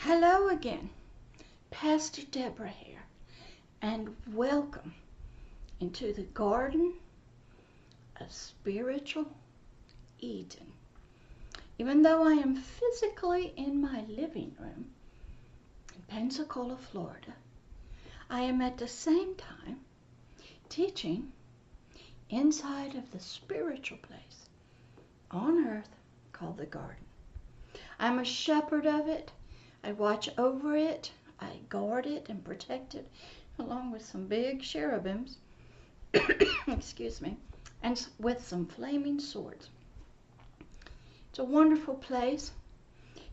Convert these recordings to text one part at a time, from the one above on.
Hello again, Pastor Deborah here, and welcome into the Garden of Spiritual Eden. Even though I am physically in my living room in Pensacola, Florida, I am at the same time teaching inside of the spiritual place on earth called the garden. I'm a shepherd of it. I watch over it. I guard it and protect it along with some big cherubims. Excuse me. And with some flaming swords. It's a wonderful place.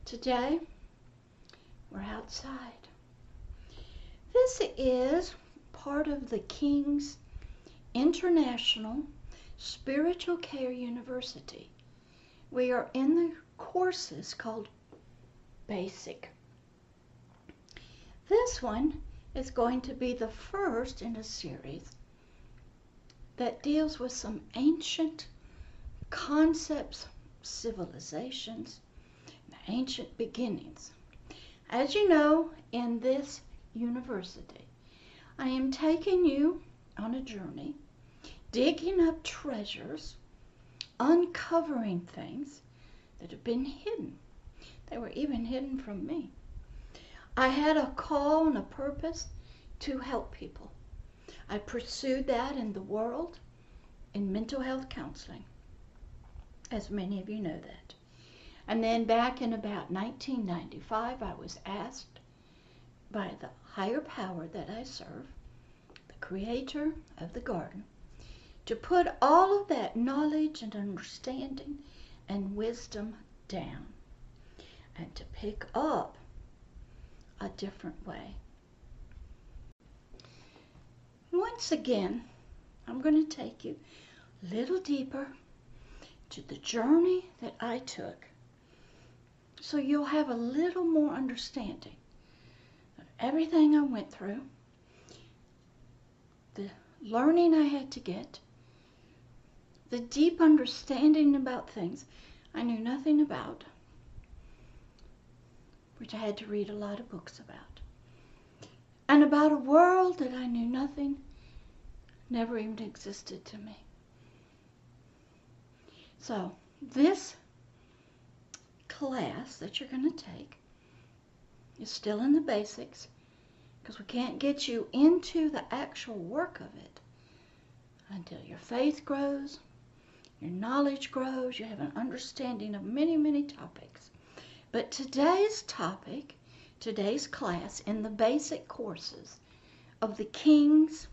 Today, we're outside. This is part of the King's International Spiritual Care University. We are in the courses called Basic. This one is going to be the first in a series that deals with some ancient concepts, civilizations, ancient beginnings. As you know, in this university, I am taking you on a journey, digging up treasures, uncovering things that have been hidden. They were even hidden from me. I had a call and a purpose to help people. I pursued that in the world in mental health counseling, as many of you know that. And then back in about 1995, I was asked by the higher power that I serve, the creator of the garden, to put all of that knowledge and understanding and wisdom down and to pick up a different way. Once again, I'm going to take you a little deeper to the journey that I took so you'll have a little more understanding of everything I went through, the learning I had to get, the deep understanding about things I knew nothing about, which I had to read a lot of books about, and about a world that I knew nothing, never even existed to me. So, this class that you're going to take is still in the basics because we can't get you into the actual work of it until your faith grows, your knowledge grows, you have an understanding of many, many topics. But today's topic, today's class in the basic courses of the King's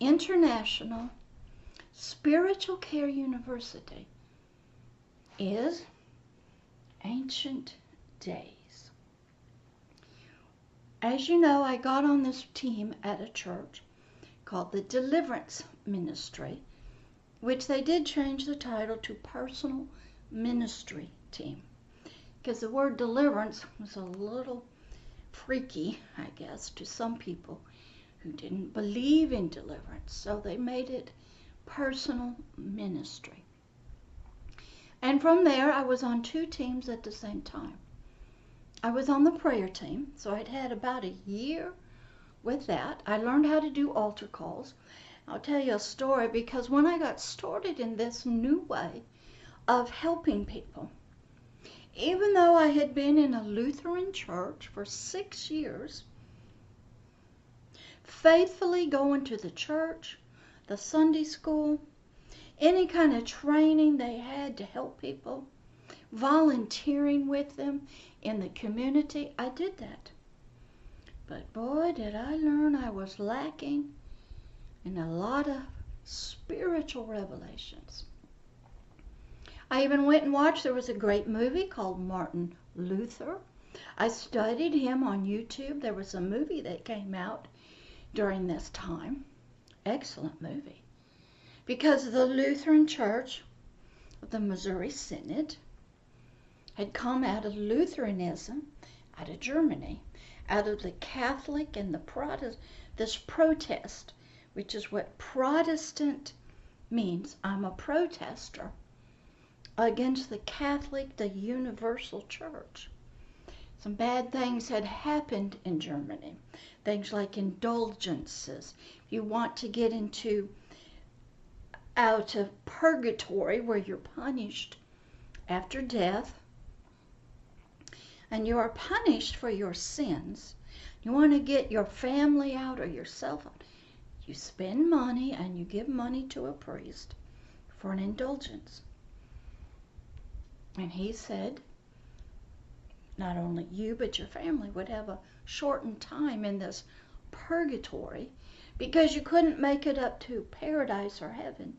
International Spiritual Care University is Ancient Days. As you know, I got on this team at a church called the Deliverance Ministry which they did change the title to Personal Ministry Team. Because the word deliverance was a little freaky, I guess, to some people who didn't believe in deliverance. So they made it personal ministry. And from there, I was on two teams at the same time. I was on the prayer team, so I'd had about a year with that. I learned how to do altar calls. I'll tell you a story because when I got started in this new way of helping people, even though I had been in a Lutheran church for six years, faithfully going to the church, the Sunday school, any kind of training they had to help people, volunteering with them in the community, I did that. But boy, did I learn I was lacking in a lot of spiritual revelations. I even went and watched, there was a great movie called Martin Luther. I studied him on YouTube. There was a movie that came out during this time. Excellent movie. Because the Lutheran Church the Missouri Synod had come out of Lutheranism, out of Germany, out of the Catholic and the Protestant, this protest which is what Protestant means. I'm a protester against the Catholic, the universal church. some bad things had happened in Germany. Things like indulgences. If you want to get into out of purgatory where you're punished after death and you are punished for your sins. You want to get your family out or yourself out. You spend money and you give money to a priest for an indulgence. And he said, not only you, but your family would have a shortened time in this purgatory because you couldn't make it up to paradise or heaven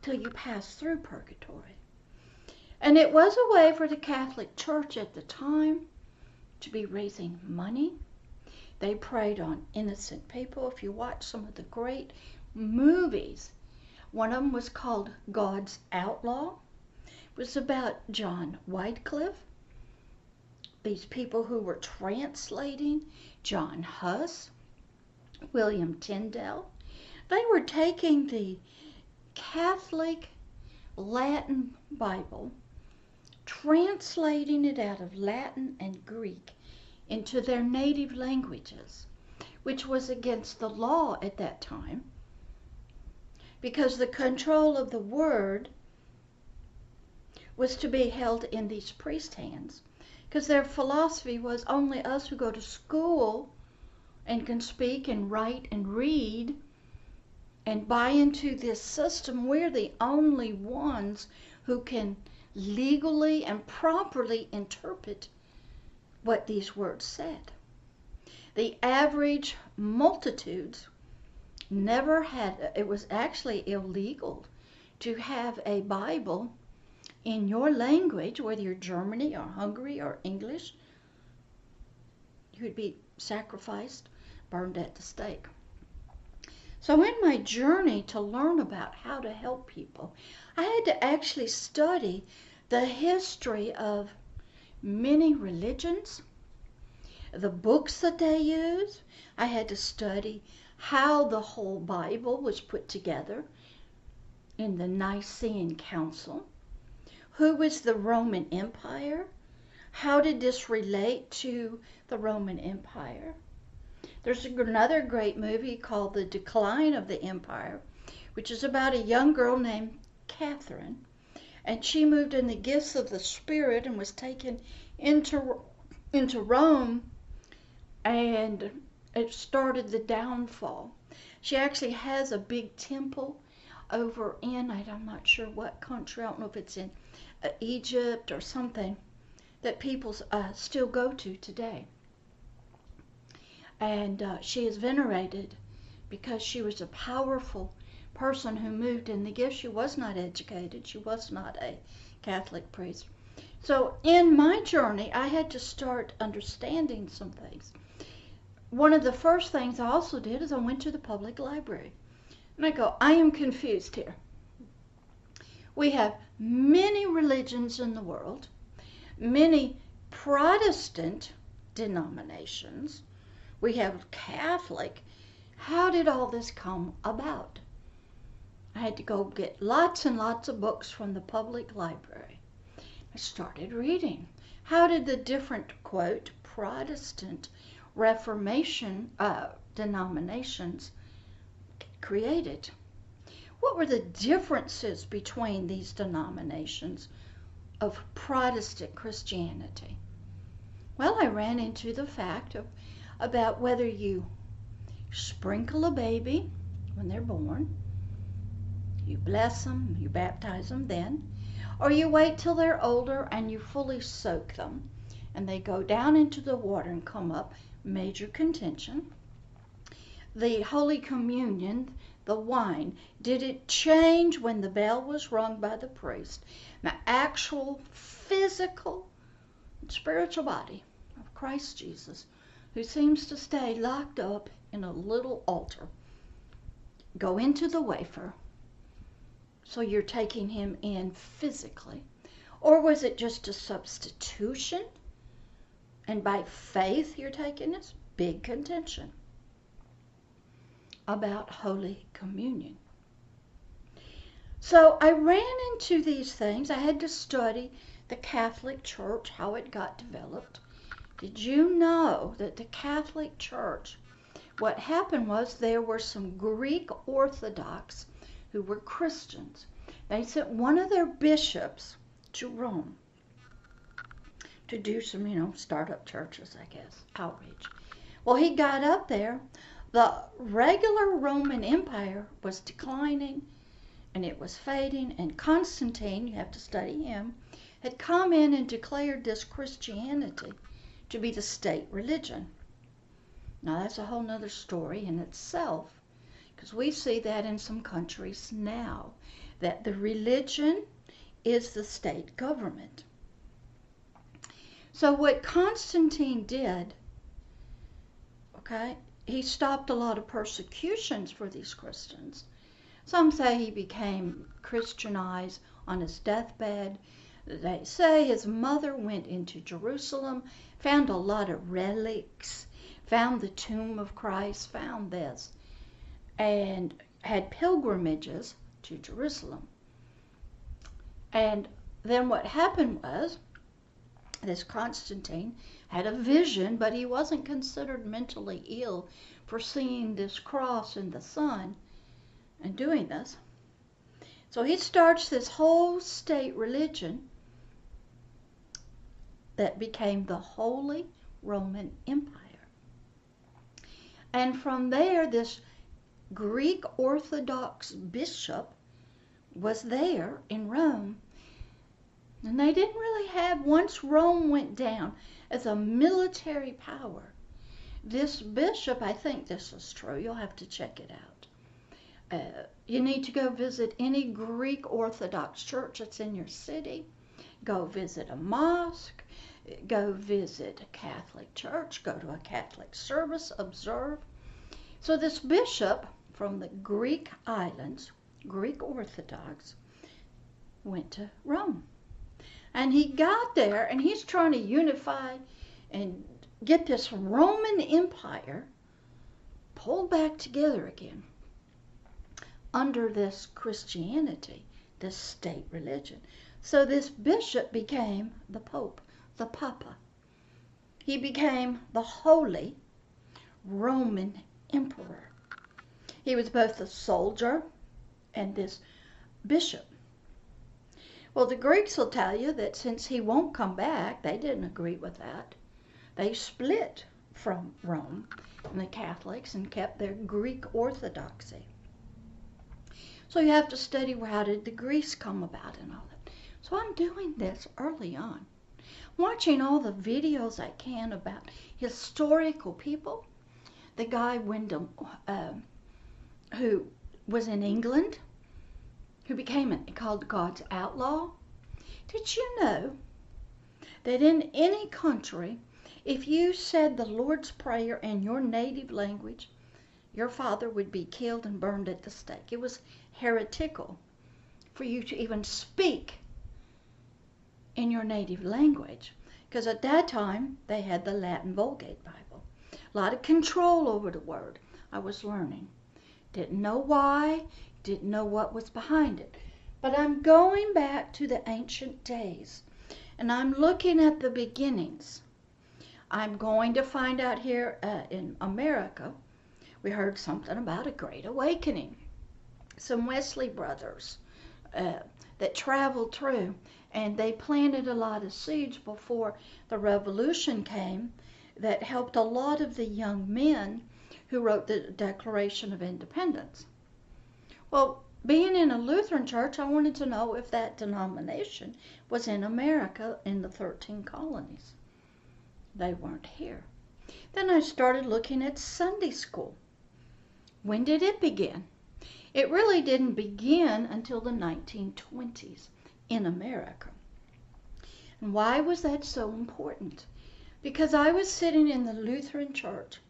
till you passed through purgatory. And it was a way for the Catholic Church at the time to be raising money. They preyed on innocent people. If you watch some of the great movies, one of them was called God's Outlaw. Was about John Wycliffe these people who were translating, John Huss, William Tyndale, they were taking the Catholic Latin Bible, translating it out of Latin and Greek into their native languages, which was against the law at that time because the control of the word was to be held in these priest hands because their philosophy was only us who go to school and can speak and write and read and buy into this system, we're the only ones who can legally and properly interpret what these words said. The average multitudes never had, it was actually illegal to have a Bible in your language, whether you're Germany or Hungary or English, you would be sacrificed, burned at the stake. So, in my journey to learn about how to help people, I had to actually study the history of many religions, the books that they use. I had to study how the whole Bible was put together in the Nicene Council. Who was the Roman Empire? How did this relate to the Roman Empire? There's another great movie called The Decline of the Empire, which is about a young girl named Catherine. And she moved in the gifts of the Spirit and was taken into, into Rome, and it started the downfall. She actually has a big temple over in, I'm not sure what country, I don't know if it's in Egypt or something that people uh, still go to today. And uh, she is venerated because she was a powerful person who moved in the gift. She was not educated, she was not a Catholic priest. So, in my journey, I had to start understanding some things. One of the first things I also did is I went to the public library. And I go, I am confused here. We have many religions in the world, many Protestant denominations. We have Catholic. How did all this come about? I had to go get lots and lots of books from the public library. I started reading. How did the different, quote, Protestant Reformation uh, denominations get created? What were the differences between these denominations of Protestant Christianity? Well, I ran into the fact of about whether you sprinkle a baby when they're born, you bless them, you baptize them then, or you wait till they're older and you fully soak them and they go down into the water and come up, major contention. The Holy Communion, the wine, did it change when the bell was rung by the priest? The actual physical spiritual body of Christ Jesus, who seems to stay locked up in a little altar, go into the wafer. So you're taking him in physically. Or was it just a substitution? And by faith you're taking this? Big contention about Holy Communion. So I ran into these things. I had to study the Catholic Church, how it got developed, Did you know that the Catholic Church, what happened was there were some Greek Orthodox who were Christians. They sent one of their bishops to Rome to do some, you know, startup churches, I guess, outreach. Well, he got up there. The regular Roman Empire was declining and it was fading, and Constantine, you have to study him, had come in and declared this Christianity to be the state religion. Now, that's a whole nother story in itself, because we see that in some countries now, that the religion is the state government. So, what Constantine did, okay, he stopped a lot of persecutions for these Christians. Some say he became Christianized on his deathbed. They say his mother went into Jerusalem, found a lot of relics, found the tomb of Christ, found this, and had pilgrimages to Jerusalem. And then what happened was this Constantine had a vision, but he wasn't considered mentally ill for seeing this cross in the sun and doing this. So he starts this whole state religion that became the Holy Roman Empire. And from there, this Greek Orthodox bishop was there in Rome and they didn't really have, once Rome went down as a military power, this bishop, I think this is true, you'll have to check it out. Uh, you need to go visit any Greek Orthodox church that's in your city. Go visit a mosque. Go visit a Catholic church. Go to a Catholic service. Observe. So, this bishop from the Greek islands, Greek Orthodox, went to Rome. And he got there and he's trying to unify and get this Roman Empire pulled back together again under this Christianity, this state religion. So this bishop became the Pope, the Papa. He became the Holy Roman Emperor. He was both a soldier and this bishop. Well, the Greeks will tell you that since he won't come back, they didn't agree with that. They split from Rome and the Catholics and kept their Greek orthodoxy. So you have to study how did the Greeks come about and all that. So I'm doing this early on, watching all the videos I can about historical people. The guy Wyndham, uh, who was in England who became an, called God's outlaw. Did you know that in any country, if you said the Lord's Prayer in your native language, your father would be killed and burned at the stake? It was heretical for you to even speak in your native language. Because at that time, they had the Latin Vulgate Bible. A lot of control over the word. I was learning. Didn't know why, didn't know what was behind it. But I'm going back to the ancient days and I'm looking at the beginnings. I'm going to find out here uh, in America, we heard something about a great awakening. Some Wesley brothers uh, that traveled through and they planted a lot of seeds before the revolution came that helped a lot of the young men who wrote the Declaration of Independence. Well, being in a Lutheran church, I wanted to know if that denomination was in America in the 13 colonies. They weren't here. Then I started looking at Sunday school. When did it begin? It really didn't begin until the 1920s in America. And why was that so important? Because I was sitting in the Lutheran church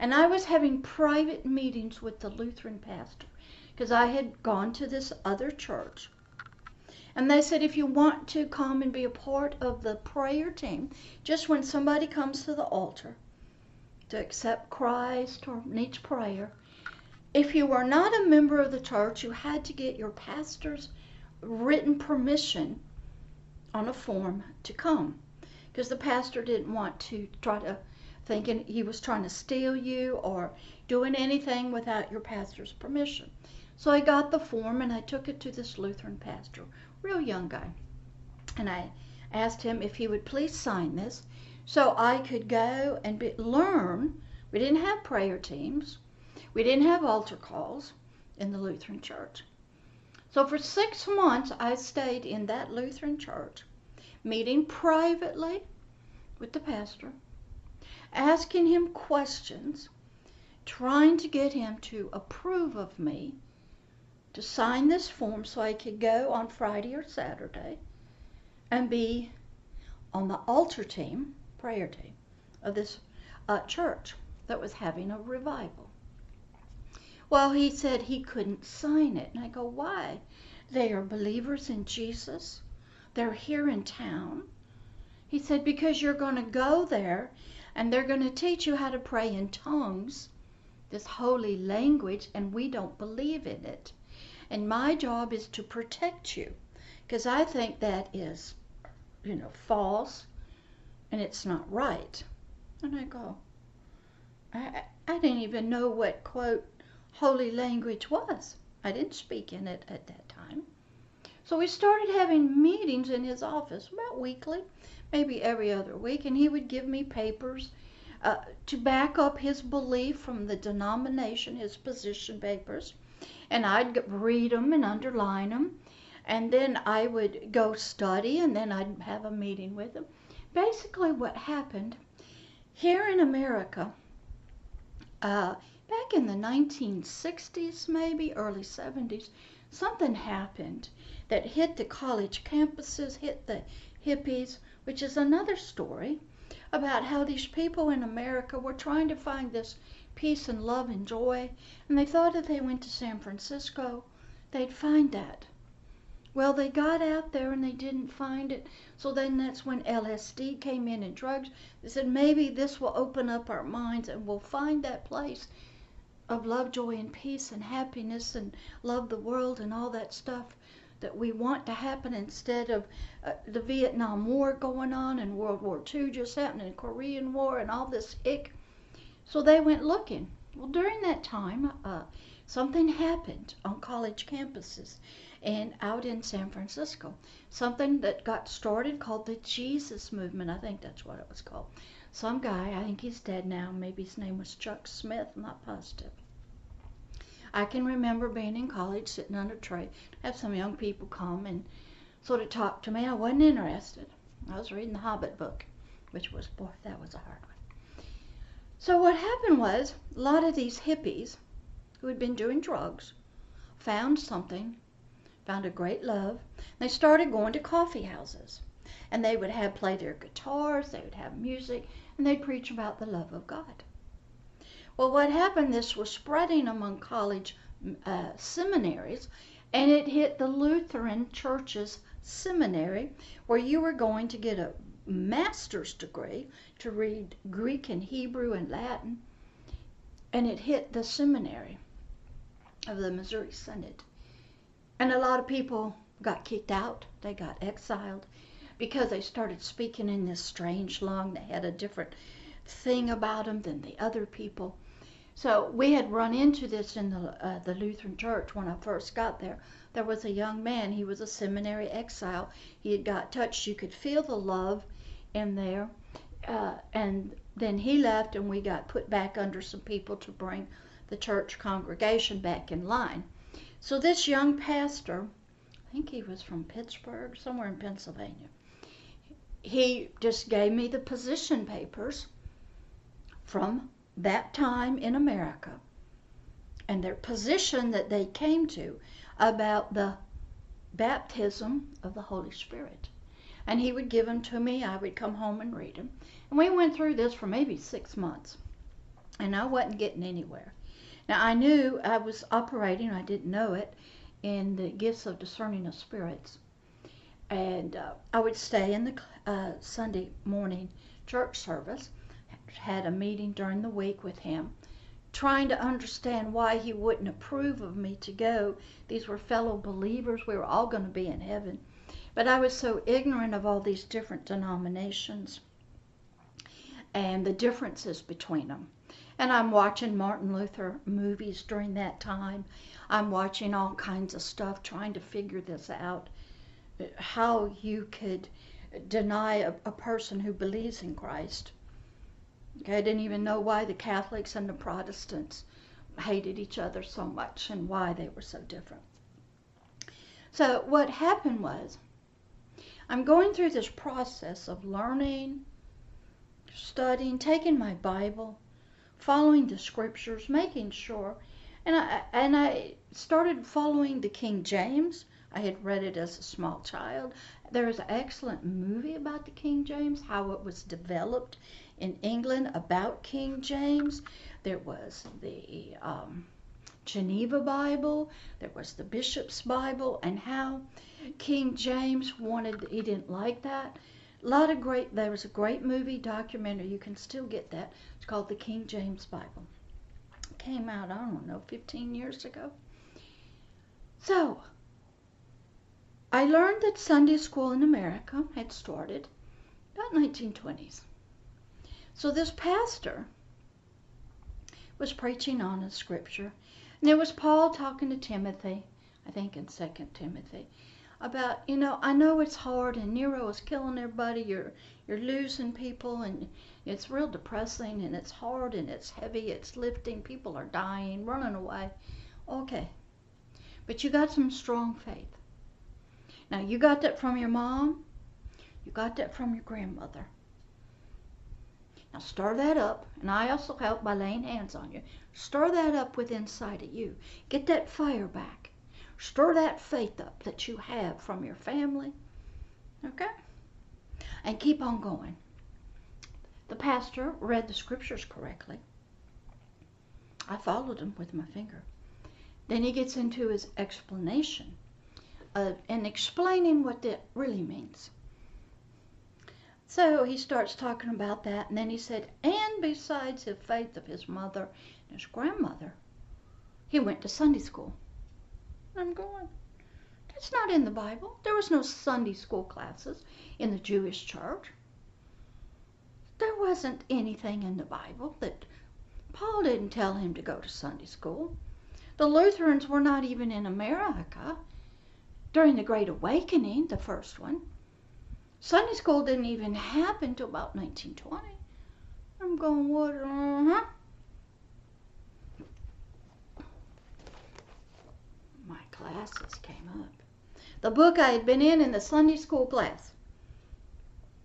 and I was having private meetings with the Lutheran pastor because I had gone to this other church. And they said, if you want to come and be a part of the prayer team, just when somebody comes to the altar to accept Christ or needs prayer, if you were not a member of the church, you had to get your pastor's written permission on a form to come. because the pastor didn't want to try to thinking he was trying to steal you or doing anything without your pastor's permission. So I got the form and I took it to this Lutheran pastor, real young guy. And I asked him if he would please sign this so I could go and be, learn. We didn't have prayer teams. We didn't have altar calls in the Lutheran church. So for six months, I stayed in that Lutheran church, meeting privately with the pastor, asking him questions, trying to get him to approve of me, to sign this form so I could go on Friday or Saturday and be on the altar team, prayer team, of this uh, church that was having a revival. Well, he said he couldn't sign it. And I go, why? They are believers in Jesus. They're here in town. He said, because you're going to go there and they're going to teach you how to pray in tongues, this holy language, and we don't believe in it. And my job is to protect you because I think that is, you know, false and it's not right. And I go, I, I didn't even know what, quote, holy language was. I didn't speak in it at that time. So we started having meetings in his office about weekly, maybe every other week, and he would give me papers uh, to back up his belief from the denomination, his position papers, and I'd read them and underline them, and then I would go study, and then I'd have a meeting with him. Basically, what happened here in America, uh, back in the 1960s, maybe early 70s, something happened that hit the college campuses, hit the hippies, which is another story about how these people in America were trying to find this peace and love and joy, and they thought if they went to San Francisco, they'd find that. Well, they got out there and they didn't find it. So then that's when LSD came in and drugs. They said maybe this will open up our minds and we'll find that place of love, joy, and peace and happiness and love the world and all that stuff that we want to happen instead of uh, the Vietnam War going on and World War II just happening and Korean War and all this hick. So they went looking. Well, during that time, uh, something happened on college campuses and out in San Francisco. Something that got started called the Jesus Movement. I think that's what it was called. Some guy, I think he's dead now, maybe his name was Chuck Smith, I'm not positive. I can remember being in college, sitting under a tree, have some young people come and sort of talk to me. I wasn't interested. I was reading the Hobbit book, which was, boy, that was a hard one. So what happened was, a lot of these hippies who had been doing drugs found something found a great love. They started going to coffee houses. And they would have play their guitars, they would have music, and they'd preach about the love of God. Well, what happened, this was spreading among college uh, seminaries, and it hit the Lutheran church's seminary, where you were going to get a master's degree to read Greek and Hebrew and Latin, and it hit the seminary of the Missouri Synod. And a lot of people got kicked out, they got exiled because they started speaking in this strange tongue. They had a different thing about them than the other people. So we had run into this in the uh, the Lutheran church when I first got there. There was a young man. He was a seminary exile. He had got touched. You could feel the love in there. Uh, and then he left, and we got put back under some people to bring the church congregation back in line. So this young pastor, I think he was from Pittsburgh, somewhere in Pennsylvania, he just gave me the position papers from that time in America and their position that they came to about the baptism of the Holy Spirit. And he would give them to me. I would come home and read them. And we went through this for maybe six months. And I wasn't getting anywhere. Now, I knew I was operating, I didn't know it, in the gifts of discerning of spirits. And uh, I would stay in the uh, Sunday morning church service, had a meeting during the week with him, trying to understand why he wouldn't approve of me to go. These were fellow believers, we were all going to be in heaven. But I was so ignorant of all these different denominations and the differences between them. And I'm watching Martin Luther movies during that time. I'm watching all kinds of stuff trying to figure this out how you could deny a, a person who believes in Christ. I didn't even know why the Catholics and the Protestants hated each other so much and why they were so different. So, what happened was, I'm going through this process of learning, studying, taking my Bible, following the scriptures, making sure. And I, and I started following the King James. I had read it as a small child. There is an excellent movie about the King James, how it was developed in England about King James. There was the um, Geneva Bible, there was the Bishop's Bible, and how King James wanted, he didn't like that. A lot of great, there was a great movie documentary, you can still get that. It's called the King James Bible. It came out, I don't know, 15 years ago. So, I learned that Sunday school in America had started about 1920s. So this pastor was preaching on a scripture and there was Paul talking to Timothy, I think in Second Timothy, about you know I know it's hard and Nero is killing everybody. You're you're losing people and it's real depressing and it's hard and it's heavy. It's lifting. People are dying, running away. Okay, but you got some strong faith. Now you got that from your mom. You got that from your grandmother. Now stir that up, and I also help by laying hands on you. Stir that up within inside of you. Get that fire back. Stir that faith up that you have from your family. Okay? And keep on going. The pastor read the scriptures correctly. I followed him with my finger. Then he gets into his explanation uh, and explaining what that really means. So he starts talking about that, and then he said, and besides the faith of his mother and his grandmother, he went to Sunday school. I'm going, that's not in the Bible. There was no Sunday school classes in the Jewish church. There wasn't anything in the Bible that Paul didn't tell him to go to Sunday school. The Lutherans were not even in America during the Great Awakening, the first one. Sunday school didn't even happen until about 1920. I'm going, what? Uh-huh. My classes came up. The book I had been in in the Sunday school class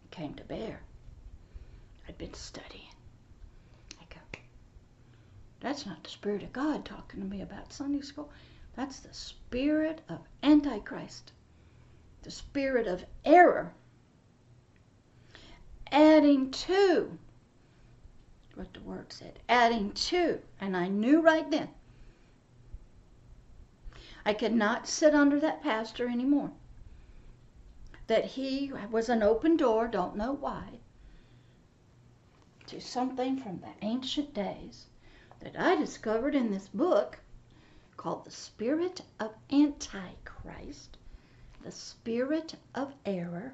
came to bear. I'd been studying. I go, that's not the Spirit of God talking to me about Sunday school. That's the spirit of Antichrist, the spirit of error adding to what the word said, adding to. And I knew right then I could not sit under that pastor anymore. That he was an open door, don't know why, to something from the ancient days that I discovered in this book called The Spirit of Antichrist, The Spirit of Error,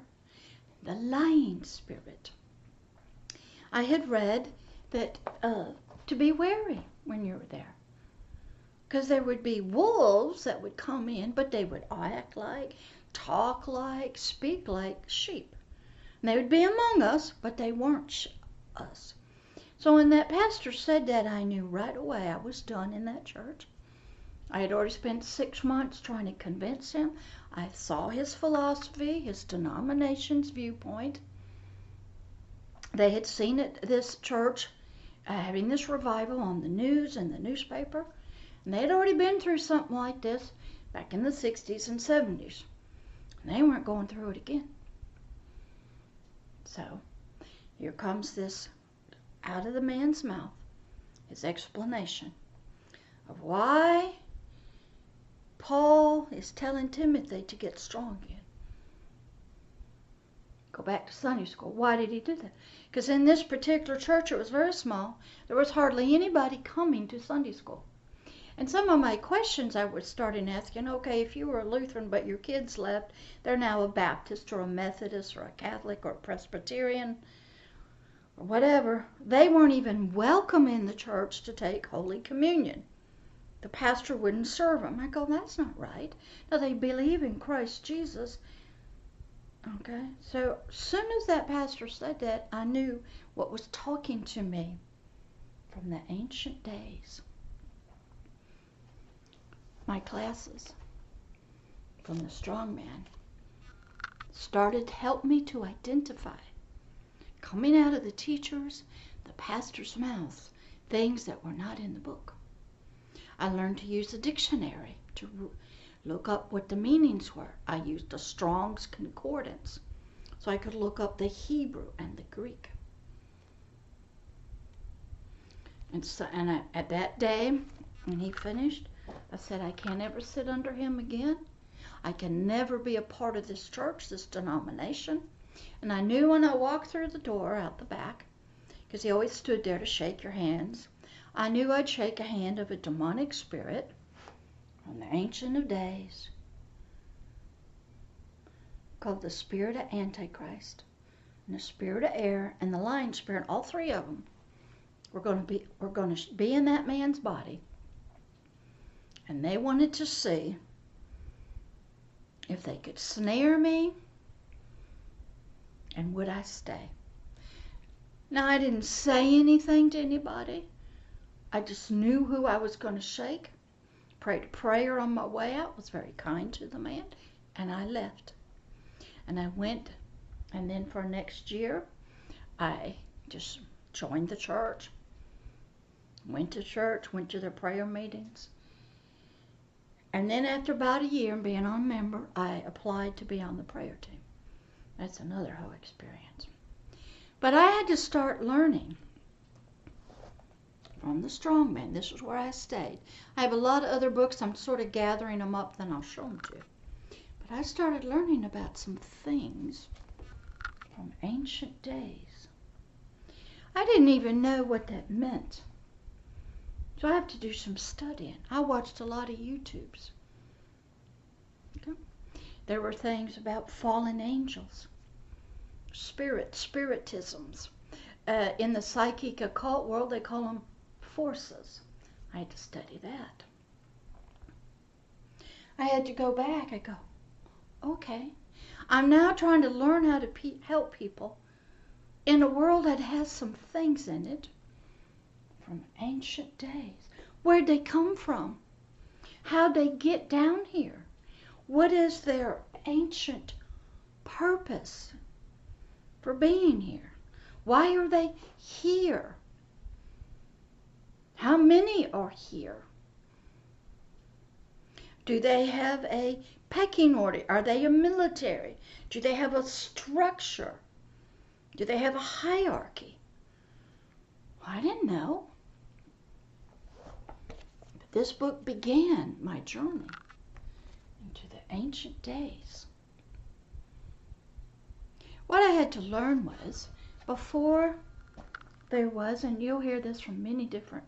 the lying spirit. I had read that uh, to be wary when you were there. Because there would be wolves that would come in, but they would act like, talk like, speak like sheep. And they would be among us, but they weren't us. So when that pastor said that, I knew right away I was done in that church. I had already spent six months trying to convince him. I saw his philosophy, his denomination's viewpoint. They had seen it, this church uh, having this revival on the news and the newspaper, and they had already been through something like this back in the 60s and 70s. And they weren't going through it again. So here comes this out of the man's mouth, his explanation of why Paul is telling Timothy to get strong again. Go back to Sunday school. Why did he do that? Because in this particular church, it was very small. There was hardly anybody coming to Sunday school. And some of my questions I was starting asking, okay, if you were a Lutheran but your kids left, they're now a Baptist or a Methodist or a Catholic or a Presbyterian or whatever. They weren't even welcome in the church to take Holy Communion. The pastor wouldn't serve them. I go, that's not right. Now they believe in Christ Jesus. Okay, so as soon as that pastor said that, I knew what was talking to me from the ancient days my classes from the strong man started to help me to identify coming out of the teachers, the pastor's mouths, things that were not in the book. I learned to use a dictionary to look up what the meanings were. I used a Strong's Concordance so I could look up the Hebrew and the Greek. And so, and I, at that day, when he finished, I said, I can't ever sit under him again. I can never be a part of this church, this denomination. And I knew when I walked through the door out the back, because he always stood there to shake your hands, I knew I'd shake a hand of a demonic spirit from the Ancient of Days called the Spirit of Antichrist and the Spirit of Error and the Lying Spirit, all three of them. We're going to be we're going to be in that man's body and they wanted to see if they could snare me and would I stay. Now, I didn't say anything to anybody. I just knew who I was going to shake. Prayed a prayer on my way out, was very kind to the man, and I left. And I went, and then for next year, I just joined the church, went to church, went to their prayer meetings, and then after about a year being on member, I applied to be on the prayer team. That's another whole experience. But I had to start learning from the strong man. This is where I stayed. I have a lot of other books. I'm sort of gathering them up, then I'll show them to you. But I started learning about some things from ancient days. I didn't even know what that meant. So I have to do some studying. I watched a lot of YouTubes. Okay. There were things about fallen angels, spirit, spiritisms. Uh, in the psychic occult world, they call them forces. I had to study that. I had to go back. I go, okay. I'm now trying to learn how to pe- help people in a world that has some things in it from ancient days. Where'd they come from? How'd they get down here? What is their ancient purpose for being here? Why are they here? How many are here? Do they have a pecking order? Are they a military? Do they have a structure? Do they have a hierarchy? I didn't know. But This book began my journey into the ancient days. What I had to learn was before there was, and you'll hear this from many different,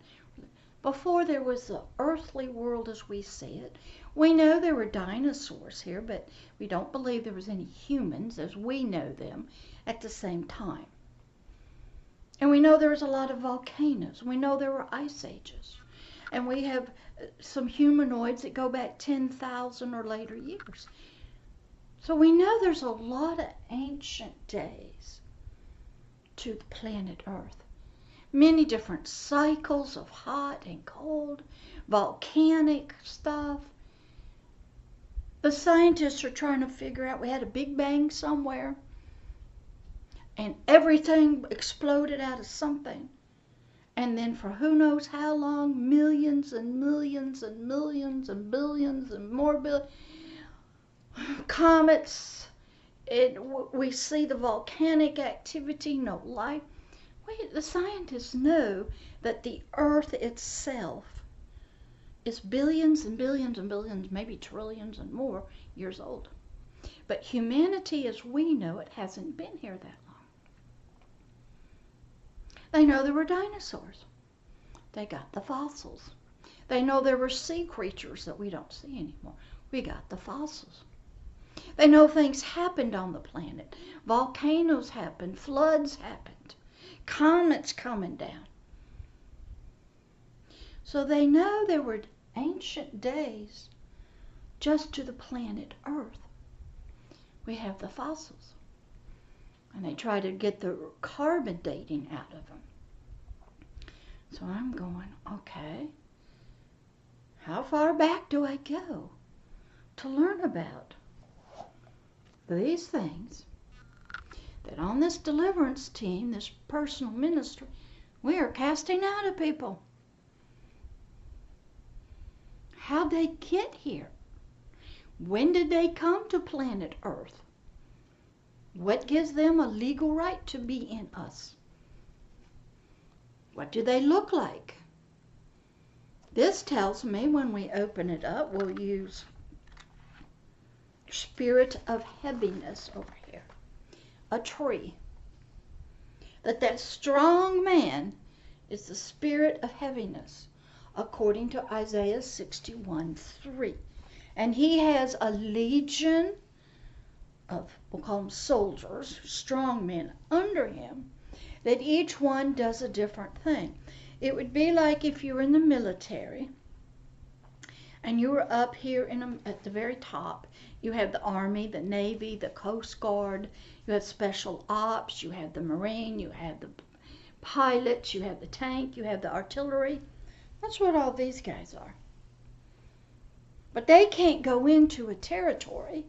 before there was the earthly world as we see it, we know there were dinosaurs here, but we don't believe there was any humans as we know them at the same time. And we know there was a lot of volcanoes. We know there were ice ages and we have uh, some humanoids that go back 10,000 or later years. So we know there's a lot of ancient days to the planet Earth. Many different cycles of hot and cold, volcanic stuff. The scientists are trying to figure out we had a big bang somewhere and everything exploded out of something and then for who knows how long, millions and millions and millions and billions and more billions, comets. It, we see the volcanic activity, no life. Wait, the scientists know that the Earth itself is billions and billions and billions, maybe trillions and more years old. But humanity as we know it hasn't been here that long. They know there were dinosaurs. They got the fossils. They know there were sea creatures that we don't see anymore. We got the fossils. They know things happened on the planet. Volcanoes happened, floods happened, comets coming down. So they know there were ancient days just to the planet Earth. We have the fossils. And they try to get the carbon dating out of them. So I'm going, okay, how far back do I go to learn about these things that on this deliverance team, this personal ministry, we are casting out of people? How'd they get here? When did they come to planet Earth? What gives them a legal right to be in us? What do they look like? This tells me when we open it up, we'll use spirit of heaviness over here, a tree. That that strong man is the spirit of heaviness, according to Isaiah 61 3. And he has a legion of, we'll call them soldiers, strong men under him, that each one does a different thing. It would be like if you were in the military and you were up here in a, at the very top. You have the Army, the Navy, the Coast Guard, you have Special Ops, you have the Marine, you have the pilots, you have the tank, you have the artillery. That's what all these guys are. But they can't go into a territory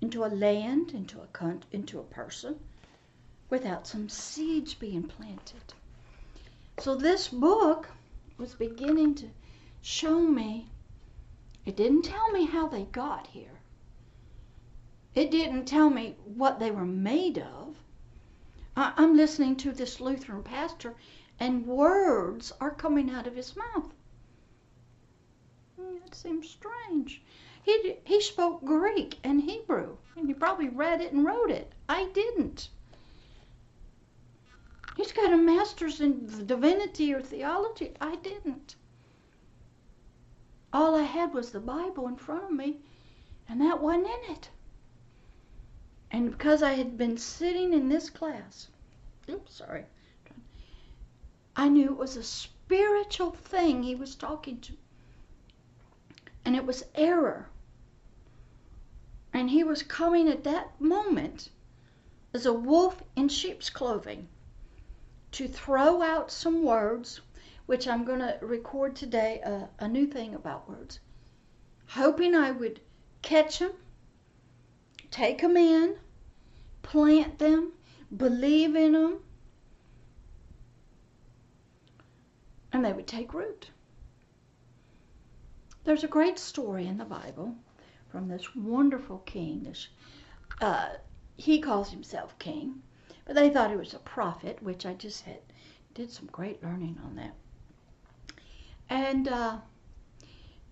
into a land, into a country, into a person, without some seeds being planted. So this book was beginning to show me. It didn't tell me how they got here. It didn't tell me what they were made of. I, I'm listening to this Lutheran pastor, and words are coming out of his mouth. Hmm, it seems strange. He, he spoke Greek and Hebrew, and he probably read it and wrote it. I didn't. He's got a master's in divinity or theology. I didn't. All I had was the Bible in front of me, and that wasn't in it. And because I had been sitting in this class, oops, sorry, I knew it was a spiritual thing he was talking to. And it was error. And he was coming at that moment as a wolf in sheep's clothing to throw out some words, which I'm going to record today a, a new thing about words, hoping I would catch them, take them in, plant them, believe in them, and they would take root. There's a great story in the Bible from this wonderful king. This, uh, he calls himself king, but they thought he was a prophet, which I just had did some great learning on that. And uh,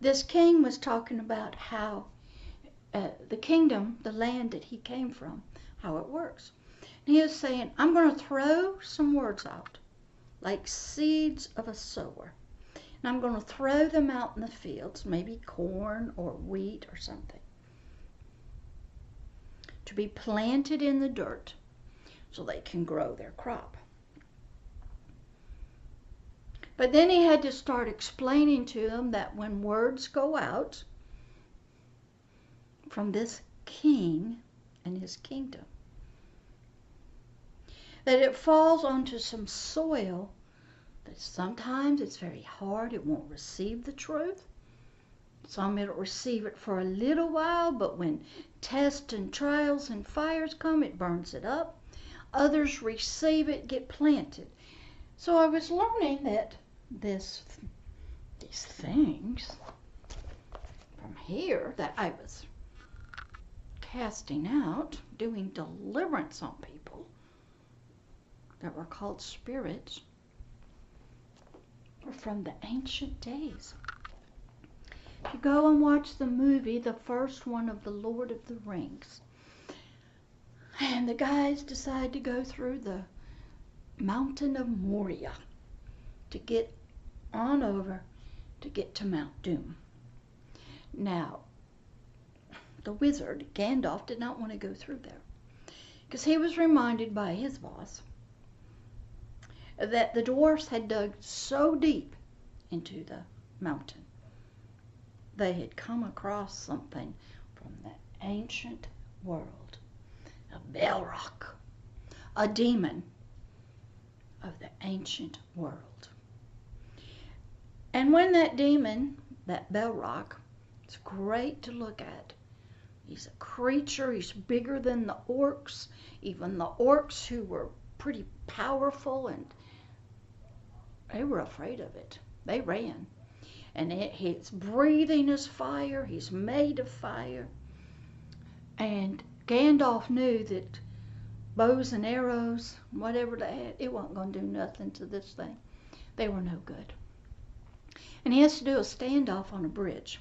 this king was talking about how uh, the kingdom, the land that he came from, how it works. And he was saying, I'm going to throw some words out, like seeds of a sower. And I'm going to throw them out in the fields, maybe corn or wheat or something, to be planted in the dirt so they can grow their crop. But then he had to start explaining to them that when words go out from this king and his kingdom, that it falls onto some soil that sometimes it's very hard, it won't receive the truth. Some it'll receive it for a little while, but when tests and trials and fires come, it burns it up. Others receive it, get planted. So I was learning that this these things from here that I was casting out, doing deliverance on people that were called spirits were from the ancient days. You go and watch the movie, the first one of The Lord of the Rings, and the guys decide to go through the mountain of Moria to get on over to get to Mount Doom. Now, the wizard, Gandalf, did not want to go through there because he was reminded by his boss that the dwarfs had dug so deep into the mountain they had come across something from the ancient world, a Balrog, a demon of the ancient world. And when that demon, that Balrog, it's great to look at. He's a creature, he's bigger than the orcs, even the orcs who were pretty powerful and they were afraid of it. They ran. And it, his breathing is fire, he's made of fire. And Gandalf knew that bows and arrows, whatever they had, it wasn't going to do nothing to this thing. They were no good. And he has to do a standoff on a bridge.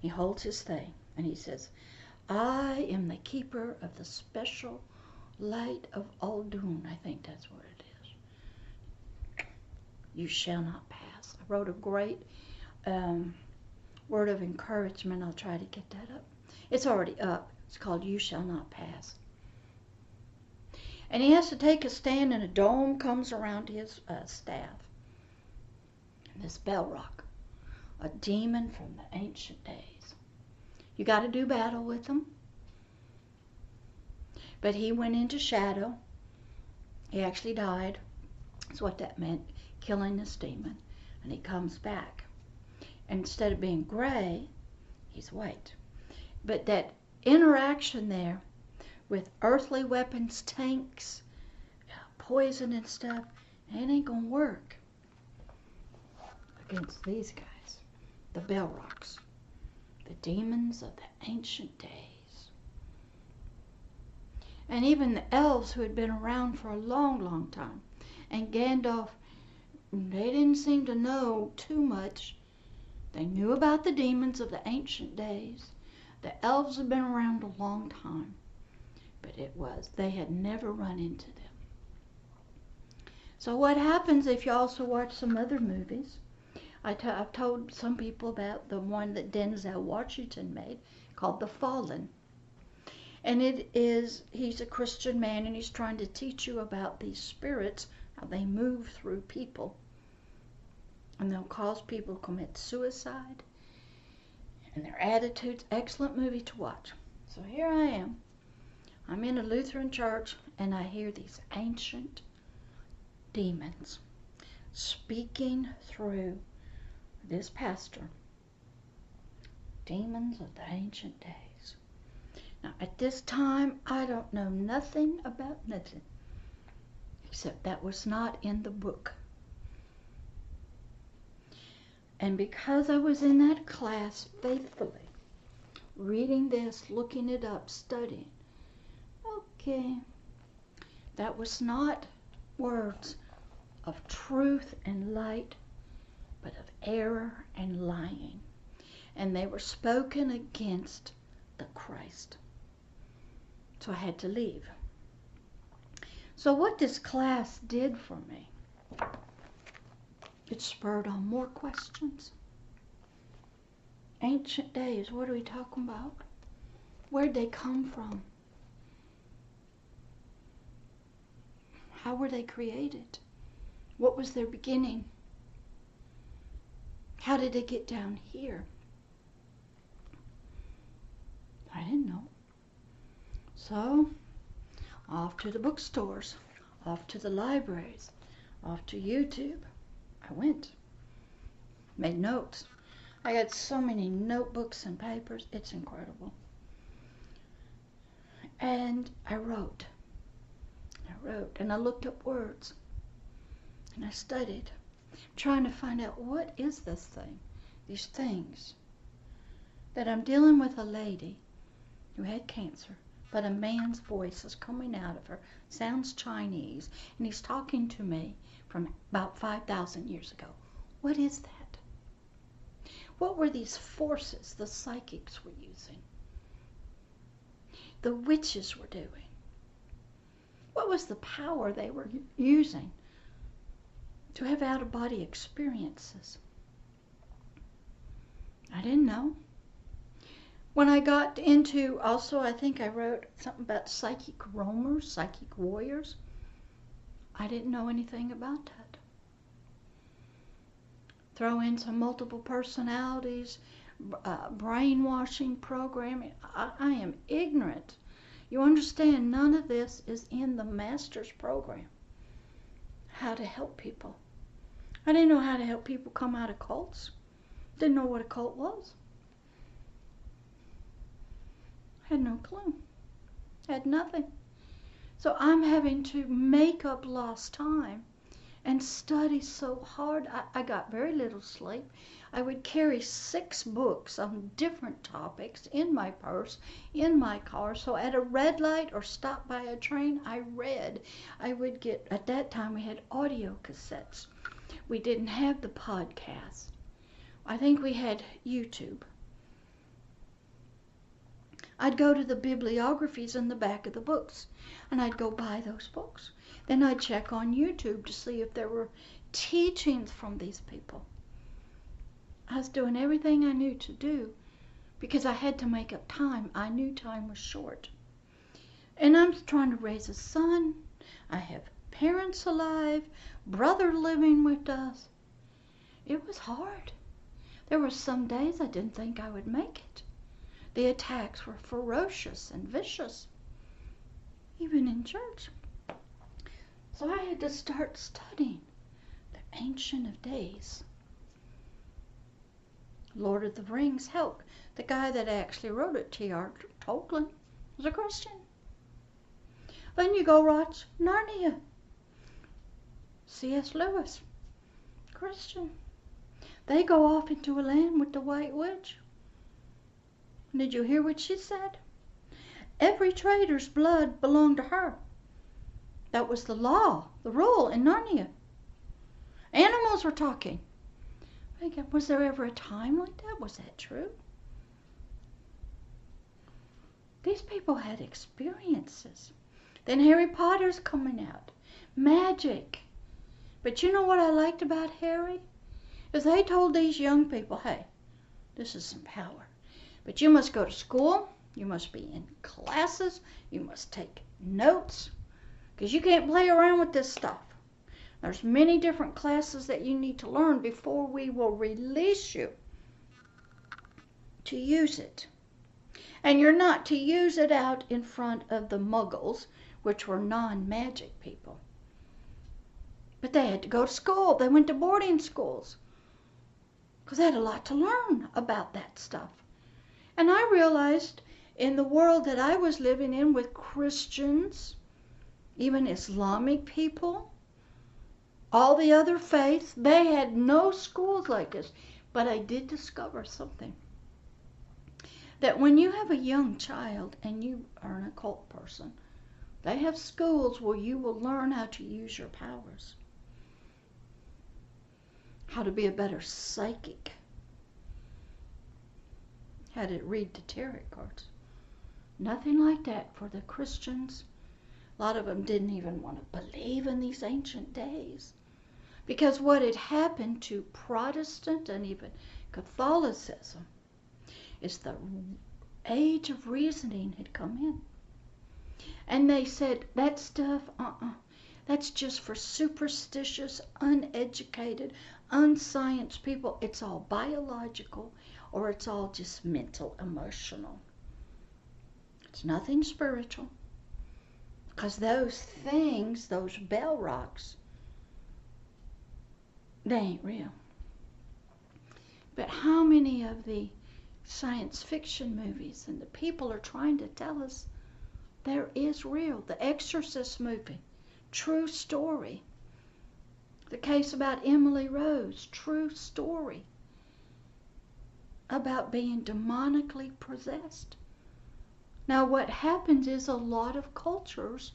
He holds his thing and he says, I am the keeper of the special light of Uldum. I think that's what it is. You shall not pass. I wrote a great um, word of encouragement. I'll try to get that up. It's already up. It's called You Shall Not Pass. And he has to take a stand, and a dome comes around his uh, staff. This Balrog, a demon from the ancient days. You got to do battle with him. But he went into shadow. He actually died. That's what that meant, killing this demon. And he comes back. Instead of being gray, he's white. But that interaction there with earthly weapons, tanks, poison and stuff, it ain't gonna work against these guys, the Balrogs, the demons of the ancient days. And even the elves who had been around for a long, long time. And Gandalf, they didn't seem to know too much. They knew about the demons of the ancient days. The elves had been around a long time but it was. They had never run into them. So what happens if you also watch some other movies? I t- I've told some people about the one that Denzel Washington made called The Fallen. And it is, he's a Christian man and he's trying to teach you about these spirits, how they move through people. And they'll cause people to commit suicide. And their attitudes, excellent movie to watch. So here I am I'm in a Lutheran church and I hear these ancient demons speaking through this pastor. Demons of the ancient days. Now, at this time, I don't know nothing about nothing except that was not in the book. And because I was in that class faithfully, reading this, looking it up, studying, Okay. That was not words of truth and light, error and lying. And they were spoken against the Christ. So I had to leave. So, what this class did for me, it spurred on more questions. Ancient days, what are we talking about? Where'd they come from? How were they created? What was their beginning? How did it get down here? I didn't know. So, off to the bookstores, off to the libraries, off to YouTube. I went. Made notes. I got so many notebooks and papers. It's incredible. And I wrote. I wrote and I looked up words and I studied, trying to find out what is this thing, these things. That I'm dealing with a lady who had cancer, but a man's voice is coming out of her, sounds Chinese, and he's talking to me from about 5,000 years ago. What is that? What were these forces the psychics were using? The witches were doing? What was the power they were using to have out of body experiences? I didn't know. When I got into, also, I think I wrote something about psychic roamers, psychic warriors. I didn't know anything about that. Throw in some multiple personalities, uh, brainwashing programming. I, I am ignorant. You understand, none of this is in the master's program. How to help people. I didn't know how to help people come out of cults. Didn't know what a cult was. Had no clue. Had nothing. So I'm having to make up lost time and study so hard. I, I got very little sleep. I would carry six books on different topics in my purse, in my car. So at a red light or stop by a train, I read. I would get, at that time, we had audio cassettes. We didn't have the podcast. I think we had YouTube. I'd go to the bibliographies in the back of the books and I'd go buy those books. Then I'd check on YouTube to see if there were teachings from these people. I was doing everything I knew to do because I had to make up time. I knew time was short. And I'm trying to raise a son. I have parents alive, brother living with us. It was hard. There were some days I didn't think I would make it. The attacks were ferocious and vicious, even in church. So I had to start studying the Ancient of Days. Lord of the Rings, hell, the guy that actually wrote it, T.R. Tolkien, was a Christian. Then you go watch Narnia. C.S. Lewis, Christian. They go off into a land with the White Witch. Did you hear what she said? Every trader's blood belonged to her. That was the law, the rule in Narnia. Animals were talking. Was there ever a time like that? Was that true? These people had experiences. Then Harry Potter's coming out. Magic. But you know what I liked about Harry? Is they told these young people, hey, this is some power. But you must go to school, you must be in classes, you must take notes, because you can't play around with this stuff. There's many different classes that you need to learn before we will release you to use it. And you're not to use it out in front of the muggles, which were non magic people. But they had to go to school. They went to boarding schools because they had a lot to learn about that stuff. And I realized in the world that I was living in with Christians, even Islamic people, all the other faiths, they had no schools like this. But I did discover something. That when you have a young child and you are an occult person, they have schools where you will learn how to use your powers, how to be a better psychic, had it read the tarot cards. Nothing like that for the Christians. A lot of them didn't even want to believe in these ancient days. Because what had happened to Protestant and even Catholicism is the age of reasoning had come in. And they said, that stuff, uh-uh, that's just for superstitious, uneducated, unscienced people. It's all biological or it's all just mental, emotional. It's nothing spiritual. Because those things, those Balrogs, they ain't real. But how many of the science fiction movies and the people are trying to tell us there is real? The Exorcist movie, true story. The case about Emily Rose, true story about being demonically possessed. Now, what happens is a lot of cultures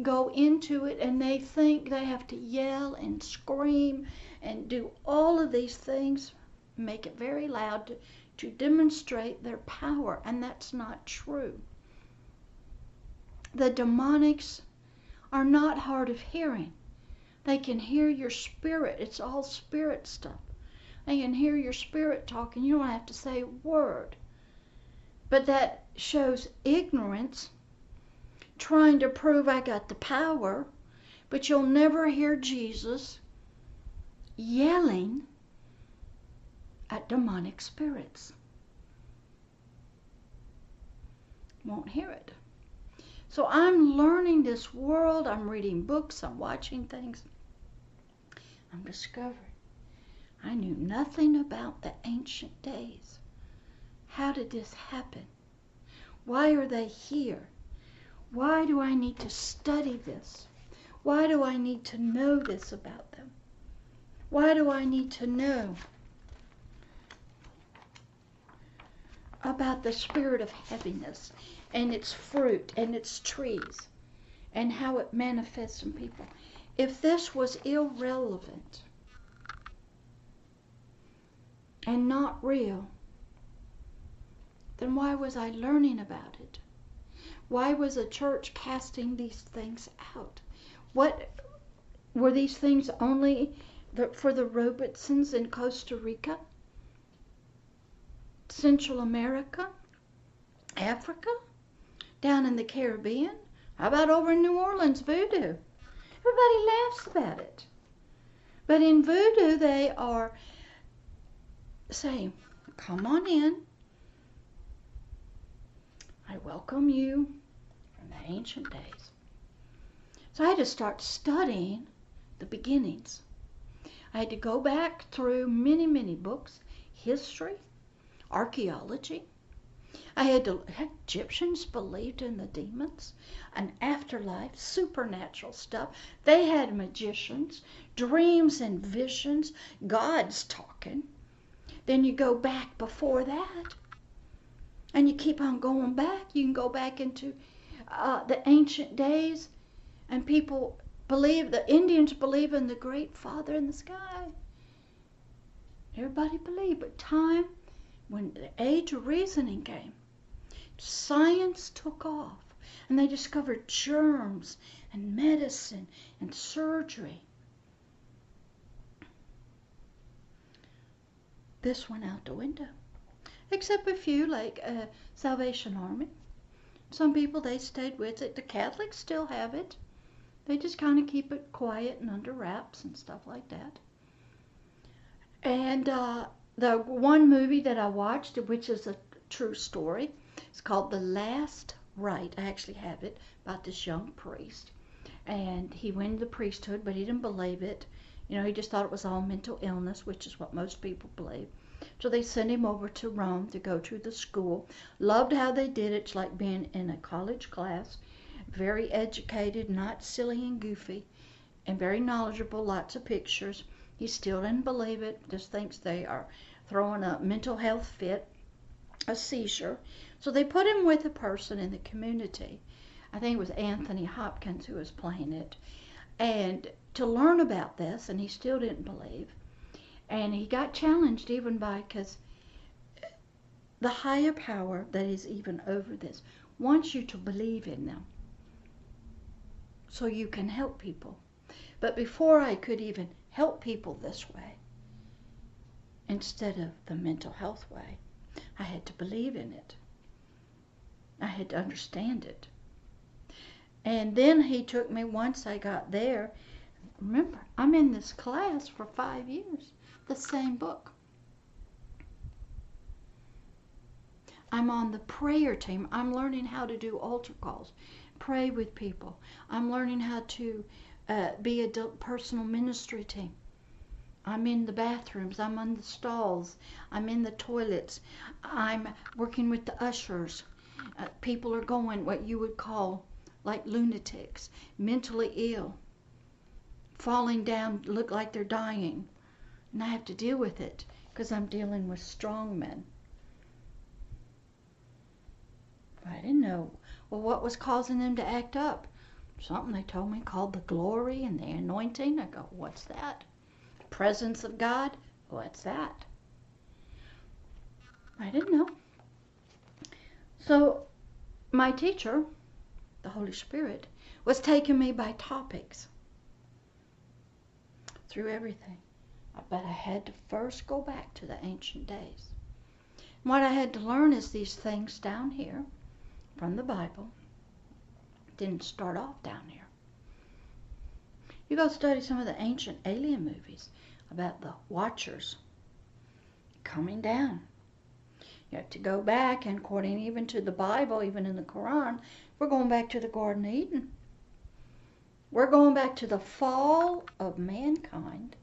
go into it and they think they have to yell and scream and do all of these things, make it very loud to, to demonstrate their power, and that's not true. The demonics are not hard of hearing. They can hear your spirit. It's all spirit stuff. They can hear your spirit talking. You don't have to say a word. But that shows ignorance, trying to prove I got the power. But you'll never hear Jesus yelling at demonic spirits. Won't hear it. So I'm learning this world. I'm reading books. I'm watching things. I'm discovering I knew nothing about the ancient days. How did this happen? Why are they here? Why do I need to study this? Why do I need to know this about them? Why do I need to know about the spirit of heaviness and its fruit and its trees and how it manifests in people? If this was irrelevant, and not real, then why was I learning about it? Why was a church casting these things out? What were these things only for the Robertsons in Costa Rica, Central America, Africa, down in the Caribbean? How about over in New Orleans, voodoo? Everybody laughs about it. But in voodoo, they are say, Come on in. I welcome you from the ancient days. So I had to start studying the beginnings. I had to go back through many, many books, history, archaeology. I had to, Egyptians believed in the demons, an afterlife, supernatural stuff. They had magicians, dreams and visions, gods talking. Then you go back before that. And you keep on going back. You can go back into uh, the ancient days, and people believe, the Indians believe in the great Father in the sky. Everybody believed, but time, when the age of reasoning came, science took off, and they discovered germs and medicine and surgery. this went out the window. Except a few, like uh, Salvation Army. Some people, they stayed with it. The Catholics still have it. They just kind of keep it quiet and under wraps and stuff like that. And uh, the one movie that I watched, which is a true story, it's called The Last Rite. I actually have it about this young priest. And he went into the priesthood, but he didn't believe it. You know, he just thought it was all mental illness, which is what most people believe. So they sent him over to Rome to go to the school. Loved how they did it. It's like being in a college class. Very educated, not silly and goofy, and very knowledgeable. Lots of pictures. He still didn't believe it. Just thinks they are throwing a mental health fit, a seizure. So they put him with a person in the community. I think it was Anthony Hopkins who was playing it. And to learn about this, and he still didn't believe. And he got challenged even by, because the higher power that is even over this wants you to believe in them so you can help people. But before I could even help people this way, instead of the mental health way, I had to believe in it. I had to understand it. And then he took me once I got there Remember, I'm in this class for five years, the same book. I'm on the prayer team. I'm learning how to do altar calls, pray with people. I'm learning how to uh, be a personal ministry team. I'm in the bathrooms. I'm on the stalls. I'm in the toilets. I'm working with the ushers. Uh, people are going what you would call like lunatics, mentally ill falling down, look like they're dying. And I have to deal with it because I'm dealing with strong men. I didn't know. Well, what was causing them to act up? Something they told me called the glory and the anointing. I go, what's that? Presence of God? What's that? I didn't know. So my teacher, the Holy Spirit, was taking me by topics through everything. But I had to first go back to the ancient days. What I had to learn is these things down here from the Bible didn't start off down here. You go study some of the ancient alien movies about the Watchers coming down. You have to go back, and according even to the Bible, even in the Quran, we're going back to the Garden of Eden. We're going back to the fall of mankind.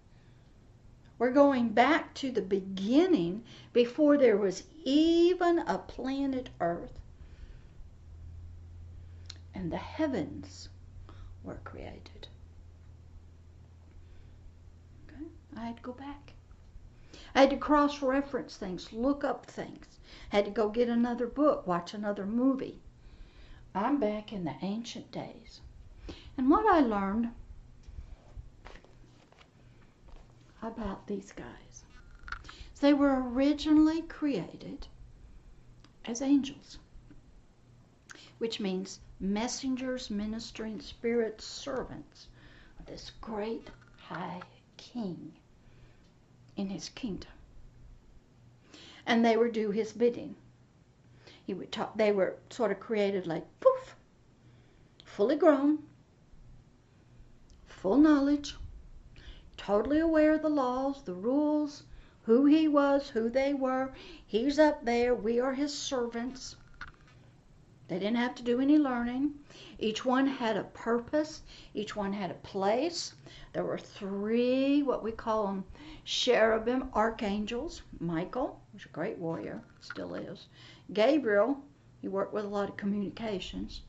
We're going back to the beginning before there was even a planet Earth. And the heavens were created. Okay? I had to go back. I had to cross reference things, look up things. I had to go get another book, watch another movie. I'm back in the ancient days. And what I learned about these guys, they were originally created as angels, which means messengers, ministering spirits, servants of this great high king in his kingdom. And they would do his bidding. He would talk, they were sort of created like poof, fully grown, full knowledge, totally aware of the laws, the rules, who he was, who they were. He's up there. We are his servants. They didn't have to do any learning. Each one had a purpose. Each one had a place. There were three, what we call them, cherubim, archangels. Michael was a great warrior, still is. Gabriel, he worked with a lot of communications.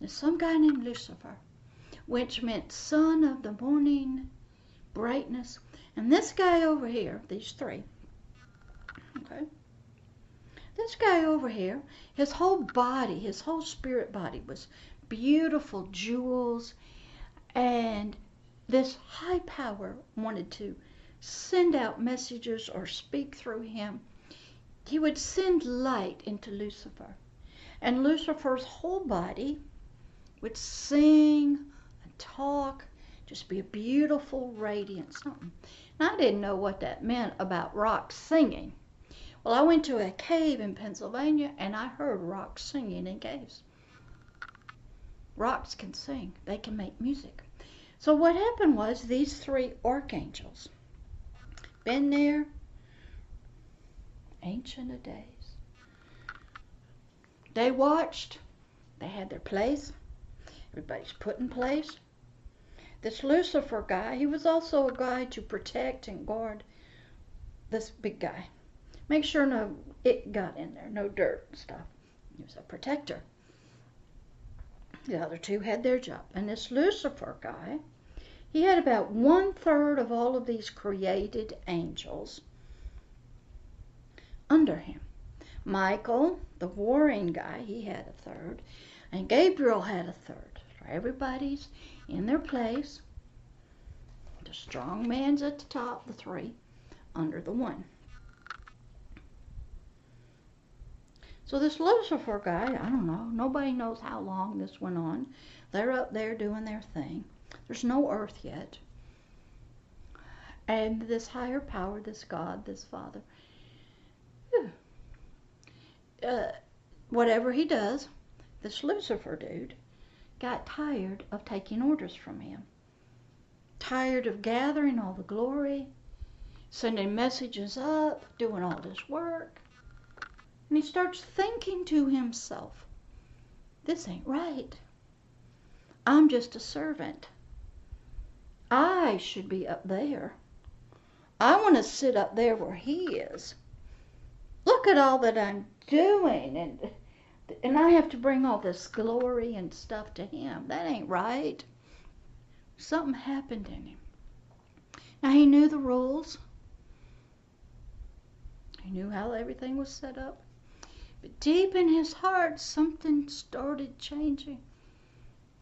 There's some guy named Lucifer, which meant son of the morning brightness. And this guy over here, these three, okay, this guy over here, his whole body, his whole spirit body was beautiful jewels. And this high power wanted to send out messages or speak through him. He would send light into Lucifer. And Lucifer's whole body would sing and talk, just be a beautiful, radiant something. And I didn't know what that meant about rocks singing. Well, I went to a cave in Pennsylvania and I heard rocks singing in caves. Rocks can sing, they can make music. So, what happened was these three archangels, been there, ancient of days, they watched, they had their place, everybody's put in place. This Lucifer guy, he was also a guy to protect and guard this big guy. Make sure no it got in there, no dirt and stuff. He was a protector. The other two had their job. And this Lucifer guy, he had about one third of all of these created angels under him. Michael, the warring guy, he had a third. And Gabriel had a third. So everybody's in their place. The strong man's at the top, the three, under the one. So this Lucifer guy, I don't know, nobody knows how long this went on. They're up there doing their thing. There's no earth yet. And this higher power, this God, this Father, uh, whatever he does, this Lucifer dude got tired of taking orders from him. Tired of gathering all the glory, sending messages up, doing all this work. And he starts thinking to himself, this ain't right. I'm just a servant. I should be up there. I want to sit up there where he is. Look at all that I'm doing and and I have to bring all this glory and stuff to him. That ain't right. Something happened in him. Now he knew the rules. He knew how everything was set up. But deep in his heart, something started changing.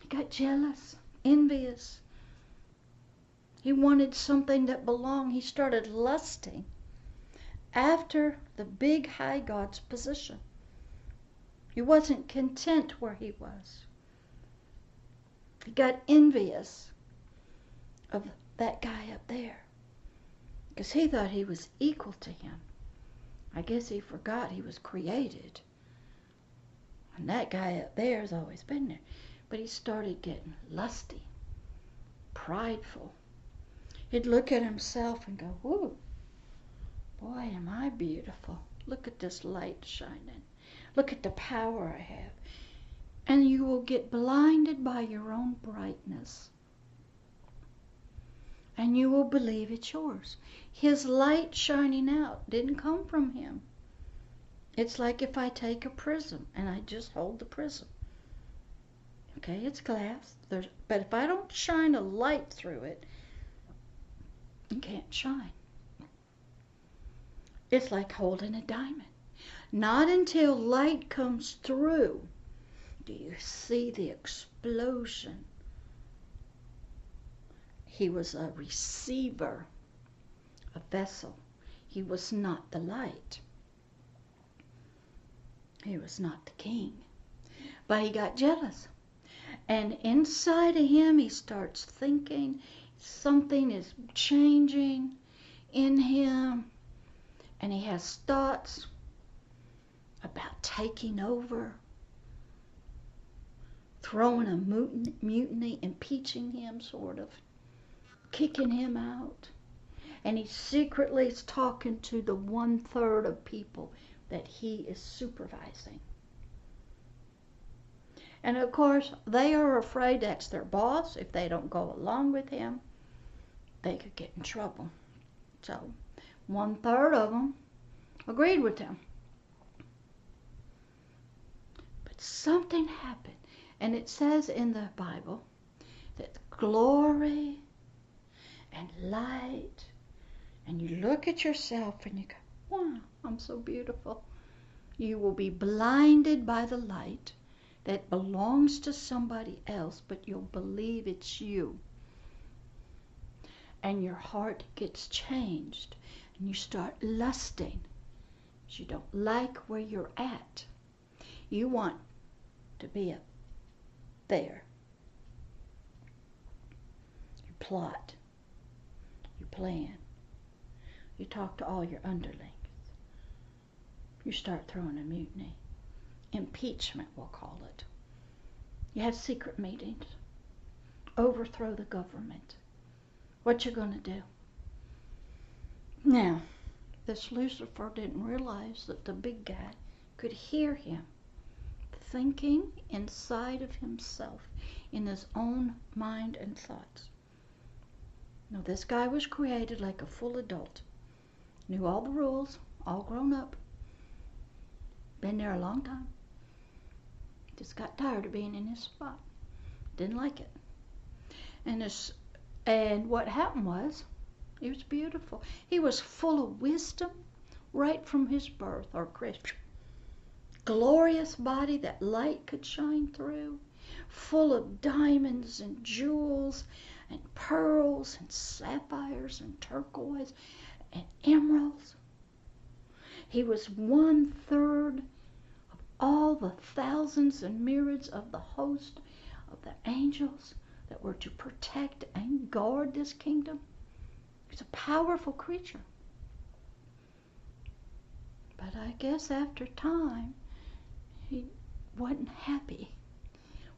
He got jealous, envious. He wanted something that belonged. He started lusting after the big high God's position. He wasn't content where he was. He got envious of that guy up there. because he thought he was equal to him. I guess he forgot he was created. And that guy up there has always been there. But he started getting lusty, prideful. He'd look at himself and go, Whoa, boy, am I beautiful. Look at this light shining. Look at the power I have. And you will get blinded by your own brightness. And you will believe it's yours. His light shining out didn't come from him. It's like if I take a prism and I just hold the prism. Okay, it's glass. There's, but if I don't shine a light through it, it can't shine. It's like holding a diamond. Not until light comes through do you see the explosion. He was a receiver, a vessel. He was not the light. He was not the king. But he got jealous. And inside of him, he starts thinking something is changing in him. And he has thoughts about taking over, throwing a mutiny, impeaching him, sort of, kicking him out. And he secretly is talking to the one third of people that he is supervising. And of course, they are afraid that's their boss. If they don't go along with him, they could get in trouble. So, one third of them agreed with him. But something happened. And it says in the Bible that glory and light, and you look at yourself and you go, wow, I'm so beautiful. You will be blinded by the light that belongs to somebody else, but you'll believe it's you. And your heart gets changed, and you start lusting. You don't like where you're at. You want to be up there. You plot. Plan. You talk to all your underlings. You start throwing a mutiny. Impeachment, we'll call it. You have secret meetings. Overthrow the government. What you gonna do? Now, this Lucifer didn't realize that the big guy could hear him thinking inside of himself in his own mind and thoughts. Now, this guy was created like a full adult, knew all the rules, all grown up, been there a long time. Just got tired of being in his spot. Didn't like it. And this, and what happened was, he was beautiful. He was full of wisdom right from his birth, or Christian. Glorious body that light could shine through, full of diamonds and jewels and pearls and sapphires and turquoise and emeralds. He was one third of all the thousands and myriads of the host of the angels that were to protect and guard this kingdom. He's a powerful creature. But I guess after time, he wasn't happy.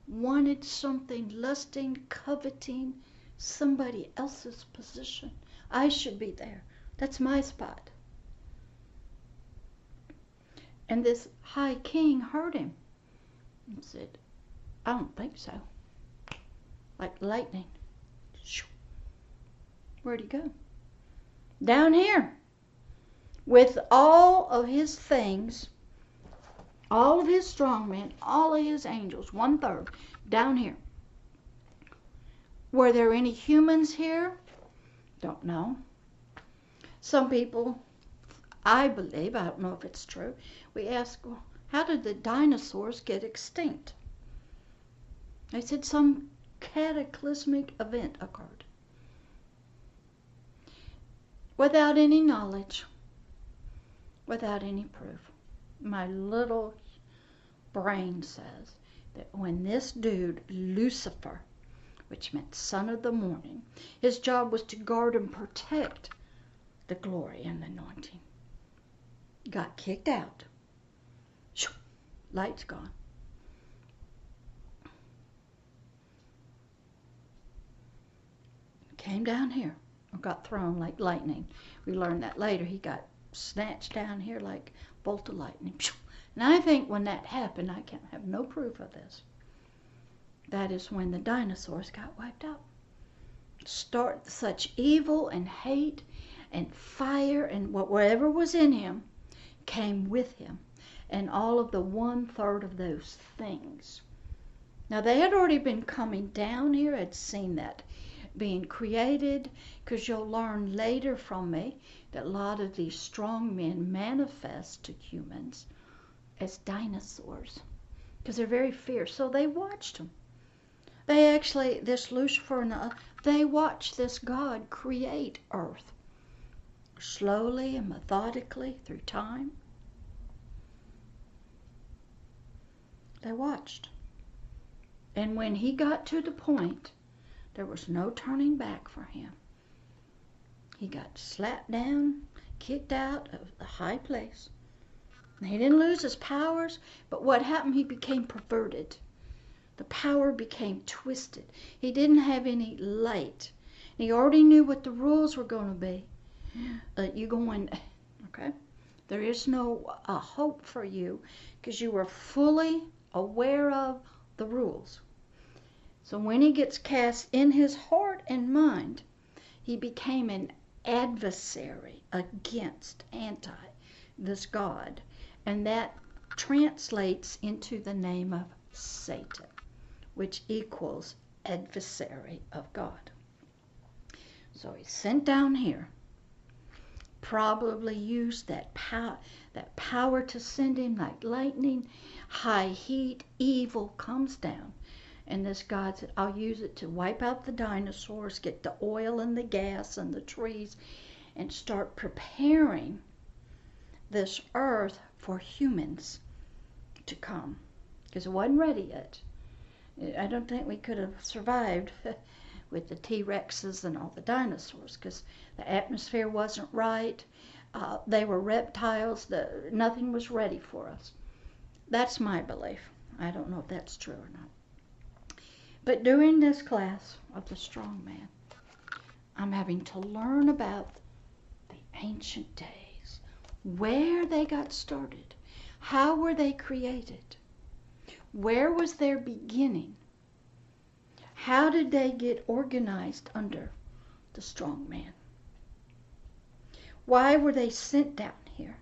Wanted something, lusting, coveting somebody else's position. I should be there. That's my spot. And this high king heard him and said, I don't think so. Like lightning. Where'd he go? Down here. With all of his things, all of his strong men, all of his angels, one third, down here. Were there any humans here? Don't know. Some people I believe, I don't know if it's true, we ask, well, how did the dinosaurs get extinct? They said some cataclysmic event occurred. Without any knowledge, without any proof. My little brain says that when this dude, Lucifer, which meant son of the morning, his job was to guard and protect the glory and the anointing. Got kicked out. Shoo, light's gone. Came down here or got thrown like lightning. We learned that later. He got snatched down here like bolt of lightning. And I think when that happened, I can't have no proof of this. That is when the dinosaurs got wiped out. Start such evil and hate and fire and whatever was in him came with him. And all of the one third of those things. Now they had already been coming down here, had seen that being created, because you'll learn later from me that a lot of these strong men manifest to humans as dinosaurs because they're very fierce. So they watched them. They actually, this Lucifer and the, they watched this God create earth slowly and methodically through time. They watched. And when he got to the point, there was no turning back for him. He got slapped down, kicked out of the high place. He didn't lose his powers, but what happened? He became perverted. The power became twisted. He didn't have any light. He already knew what the rules were going to be. Uh, you going, okay? There is no uh, hope for you because you were fully aware of the rules. So when he gets cast in his heart and mind, he became an adversary against, anti this God. And that translates into the name of Satan, which equals adversary of God. So he's sent down here. Probably used that power, that power to send him like lightning, high heat, evil comes down. And this God said, I'll use it to wipe out the dinosaurs, get the oil and the gas and the trees, and start preparing this earth for humans to come because it wasn't ready yet. I don't think we could have survived with the T Rexes and all the dinosaurs because the atmosphere wasn't right. Uh, they were reptiles. The, nothing was ready for us. That's my belief. I don't know if that's true or not. But during this class of the strong man, I'm having to learn about the ancient days where they got started, how were they created, where was their beginning, how did they get organized under the strong man, why were they sent down here.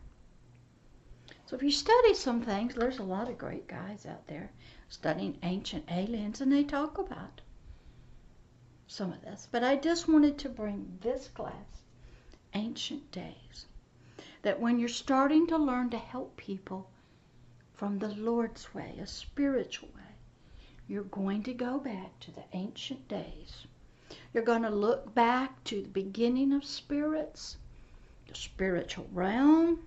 So if you study some things, there's a lot of great guys out there studying ancient aliens, and they talk about some of this. But I just wanted to bring this class, Ancient Days that when you're starting to learn to help people from the Lord's way, a spiritual way, you're going to go back to the ancient days. You're going to look back to the beginning of spirits, the spiritual realm,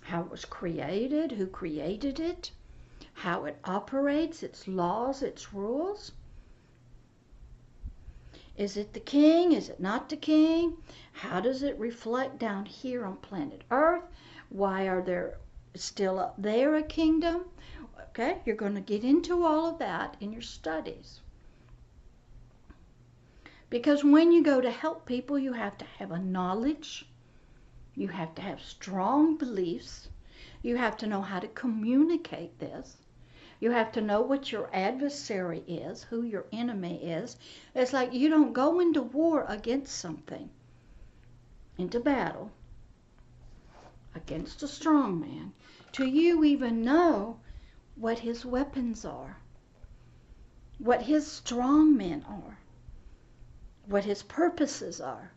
how it was created, who created it, how it operates, its laws, its rules. Is it the king? Is it not the king? How does it reflect down here on planet Earth? Why are there still up there a kingdom? Okay, you're going to get into all of that in your studies. Because when you go to help people, you have to have a knowledge, you have to have strong beliefs, you have to know how to communicate this. You have to know what your adversary is, who your enemy is. It's like you don't go into war against something, into battle against a strong man, till you even know what his weapons are, what his strong men are, what his purposes are.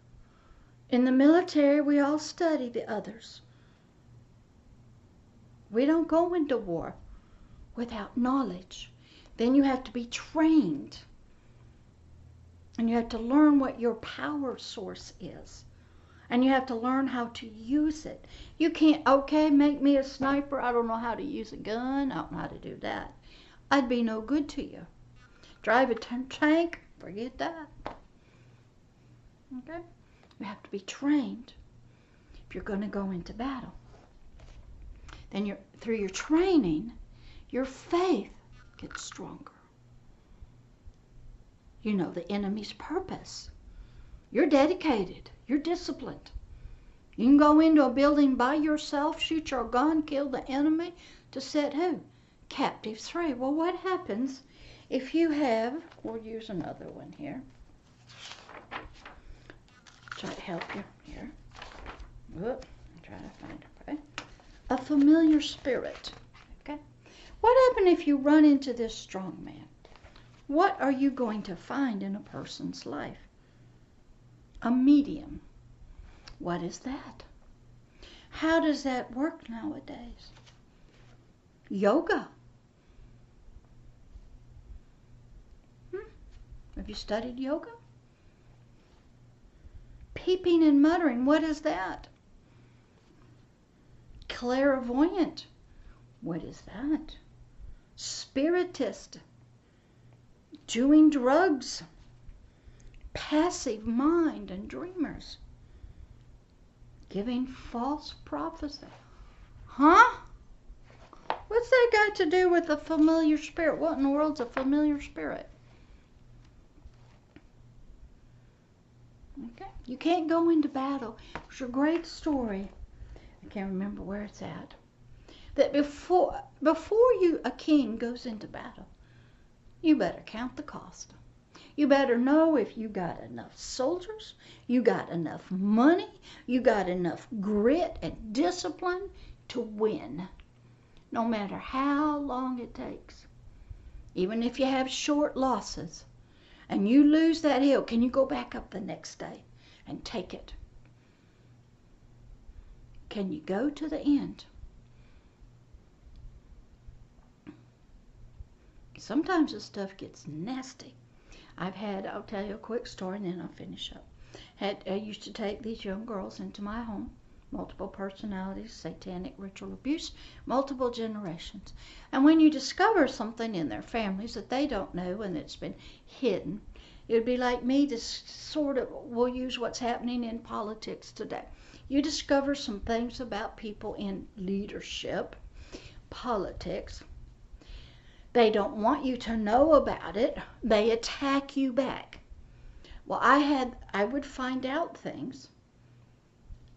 In the military, we all study the others. We don't go into war without knowledge. Then you have to be trained. And you have to learn what your power source is. And you have to learn how to use it. You can't, okay, make me a sniper. I don't know how to use a gun. I don't know how to do that. I'd be no good to you. Drive a tank, forget that. Okay? You have to be trained if you're going to go into battle. Then you're, through your training, your faith gets stronger. You know the enemy's purpose. You're dedicated. You're disciplined. You can go into a building by yourself, shoot your gun, kill the enemy to set who? Captives free. Well, what happens if you have, we'll use another one here. Try to help you here. Whoop, try to find it, okay? A familiar spirit, okay? What happens if you run into this strong man? What are you going to find in a person's life? A medium. What is that? How does that work nowadays? Yoga. Hmm? Have you studied yoga? Peeping and muttering, what is that? Clairvoyant, what is that? Spiritist, doing drugs, passive mind and dreamers, giving false prophecy. Huh? What's that got to do with a familiar spirit? What in the world's a familiar spirit? Okay. You can't go into battle. It's a great story. I can't remember where it's at. That before before you a king goes into battle, you better count the cost. You better know if you got enough soldiers, you got enough money, you got enough grit and discipline to win, no matter how long it takes. Even if you have short losses and you lose that hill, can you go back up the next day and take it? Can you go to the end? Sometimes the stuff gets nasty. I've had, I'll tell you a quick story and then I'll finish up. Had, I used to take these young girls into my home, multiple personalities, satanic ritual abuse, multiple generations. And when you discover something in their families that they don't know and it's been hidden, it would be like me to sort of, we'll use what's happening in politics today. You discover some things about people in leadership, politics, they don't want you to know about it. They attack you back. Well, I had I would find out things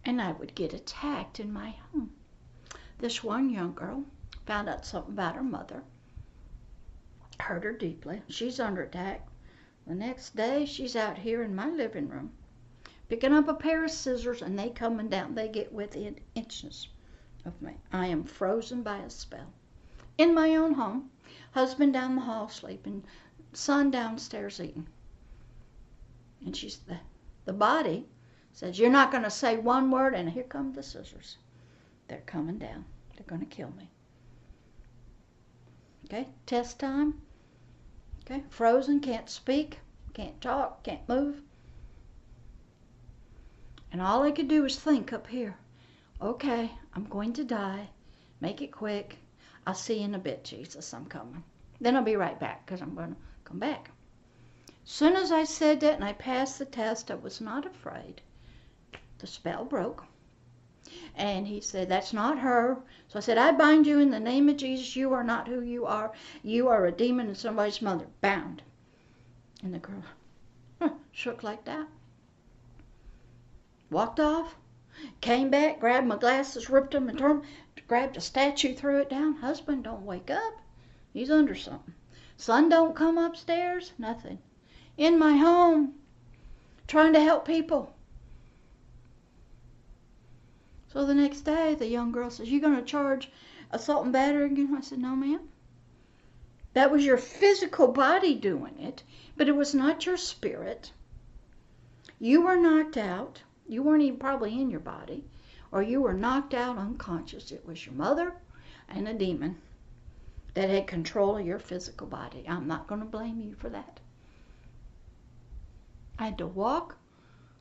and I would get attacked in my home. This one young girl found out something about her mother. Hurt her deeply. She's under attack. The next day she's out here in my living room picking up a pair of scissors and they coming down. They get within inches of me. I am frozen by a spell. In my own home, husband down the hall sleeping, son downstairs eating. And she's the, the body says, You're not going to say one word, and here come the scissors. They're coming down. They're going to kill me. Okay, test time. Okay, frozen, can't speak, can't talk, can't move. And all I could do was think up here. Okay, I'm going to die. Make it quick. I'll see you in a bit, Jesus. I'm coming. Then I'll be right back because I'm going to come back. Soon as I said that and I passed the test, I was not afraid. The spell broke. And he said, That's not her. So I said, I bind you in the name of Jesus. You are not who you are. You are a demon and somebody's mother. Bound. And the girl huh, shook like that. Walked off. Came back, grabbed my glasses, ripped them, and turned, grabbed a statue, threw it down. Husband don't wake up. He's under something. Son don't come upstairs. Nothing. In my home, trying to help people. So the next day, the young girl says, "You're going to charge assault and battery again?" I said, "No, ma'am. That was your physical body doing it, but it was not your spirit. You were knocked out. You weren't even probably in your body or you were knocked out unconscious. It was your mother and a demon that had control of your physical body. I'm not going to blame you for that. I had to walk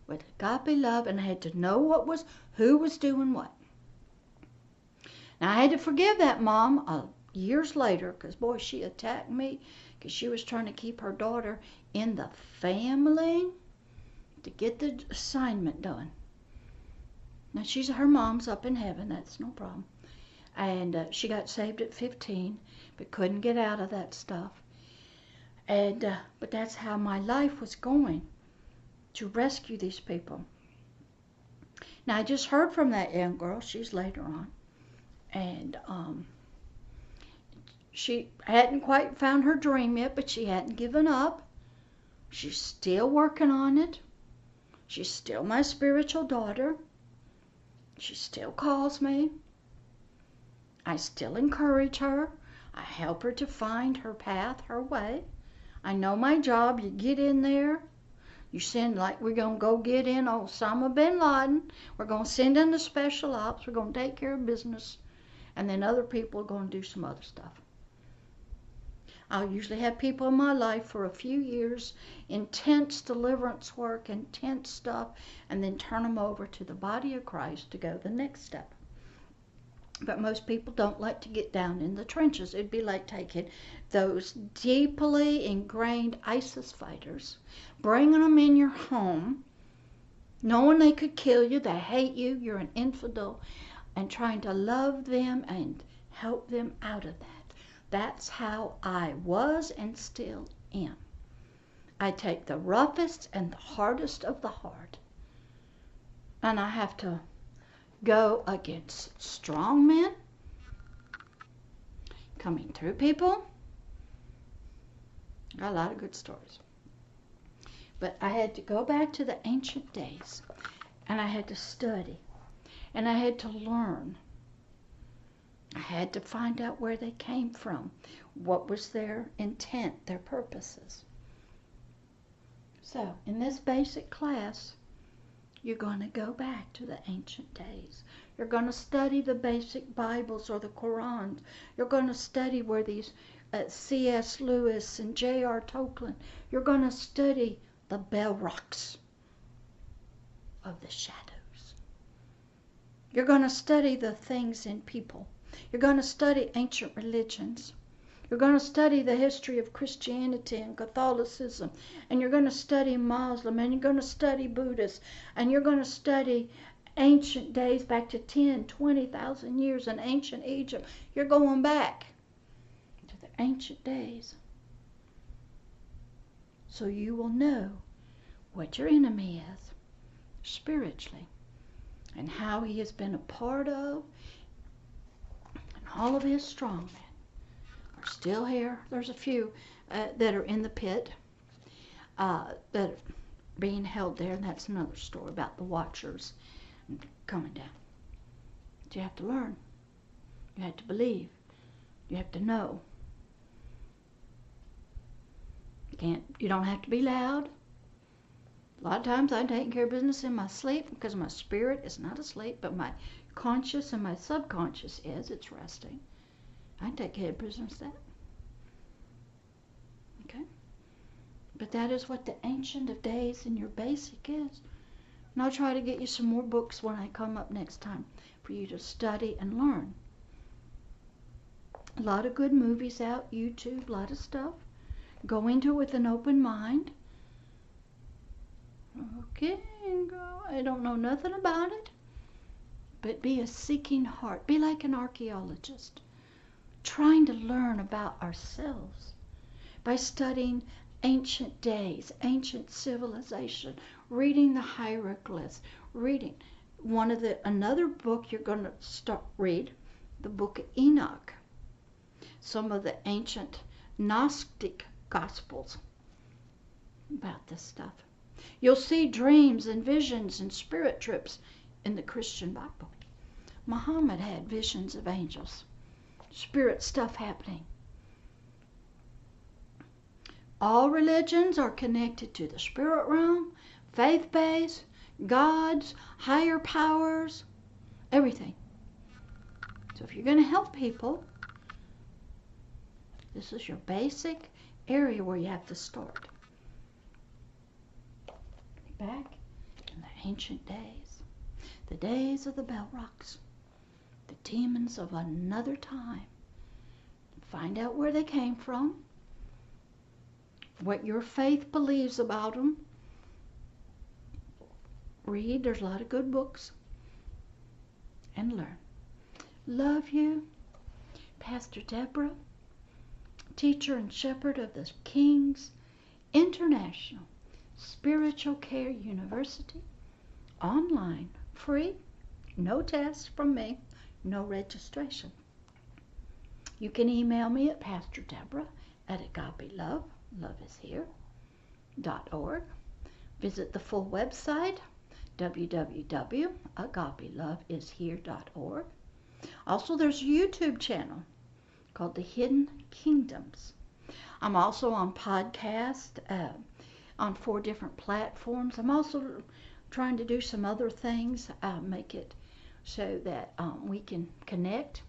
with agape love and I had to know what was who was doing what. Now I had to forgive that mom uh, years later because boy she attacked me because she was trying to keep her daughter in the family to get the assignment done. Now she's her mom's up in heaven. That's no problem. And uh, she got saved at 15, but couldn't get out of that stuff. And uh, but that's how my life was going to rescue these people. Now I just heard from that young girl. She's later on, and um, she hadn't quite found her dream yet, but she hadn't given up. She's still working on it. She's still my spiritual daughter. She still calls me. I still encourage her. I help her to find her path, her way. I know my job. You get in there. You send, like, we're going to go get in Osama bin Laden. We're going to send in the special ops. We're going to take care of business. And then other people are going to do some other stuff. I'll usually have people in my life for a few years, intense deliverance work, intense stuff, and then turn them over to the body of Christ to go the next step. But most people don't like to get down in the trenches. It'd be like taking those deeply ingrained ISIS fighters, bringing them in your home, knowing they could kill you, they hate you, you're an infidel, and trying to love them and help them out of that. That's how I was and still am. I take the roughest and the hardest of the hard. And I have to go against strong men coming through people. Got a lot of good stories. But I had to go back to the ancient days and I had to study and I had to learn I had to find out where they came from, what was their intent, their purposes. So, in this basic class, you're going to go back to the ancient days. You're going to study the basic Bibles or the Quran. You're going to study where these uh, C.S. Lewis and J.R. Tolkien, you're going to study the Balrogs of the shadows. You're going to study the things in people you're going to study ancient religions. You're going to study the history of Christianity and Catholicism, and you're going to study Muslim, and you're going to study Buddhist, and you're going to study ancient days back to 10, 20,000 years in ancient Egypt. You're going back to the ancient days. So you will know what your enemy is spiritually and how he has been a part of and all of his strong still here. There's a few uh, that are in the pit uh, that are being held there, and that's another story about the watchers coming down. But you have to learn. You have to believe. You have to know. You can't. You don't have to be loud. A lot of times I'm taking care of business in my sleep because my spirit is not asleep, but my conscious and my subconscious is, it's resting. I take care of business that. Okay? But that is what the Ancient of Days and your basic is. And I'll try to get you some more books when I come up next time for you to study and learn. A lot of good movies out, YouTube, a lot of stuff. Go into it with an open mind. Okay, girl, I don't know nothing about it but be a seeking heart. Be like an archaeologist, trying to learn about ourselves by studying ancient days, ancient civilization, reading the hieroglyphs, reading one of the another book you're going to start read, the book of Enoch. Some of the ancient Gnostic gospels about this stuff. You'll see dreams and visions and spirit trips in the Christian Bible. Muhammad had visions of angels, spirit stuff happening. All religions are connected to the spirit realm, faith base, gods, higher powers, everything. So if you're going to help people, this is your basic area where you have to start. Back in the ancient days the days of the Balrogs, the demons of another time. Find out where they came from, what your faith believes about them, read. There's a lot of good books. And learn. Love you, Pastor Deborah, teacher and shepherd of the King's International Spiritual Care University, online, free, no test from me, no registration. You can email me at Pastor Deborah at agape love, love is here, dot org. Visit the full website, www.agapeloveishere.org. Also, there's a YouTube channel called The Hidden Kingdoms. I'm also on podcast uh, on four different platforms. I'm also trying to do some other things, uh, make it so that um, we can connect,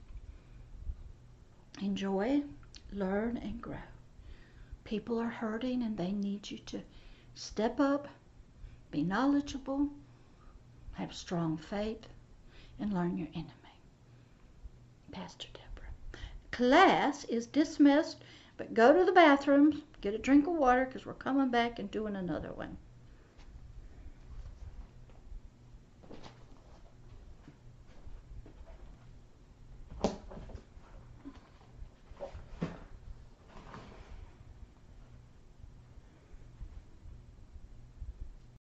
enjoy, learn, and grow. People are hurting and they need you to step up, be knowledgeable, have strong faith, and learn your enemy. Pastor Deborah. Class is dismissed, but go to the bathroom, get a drink of water because we're coming back and doing another one.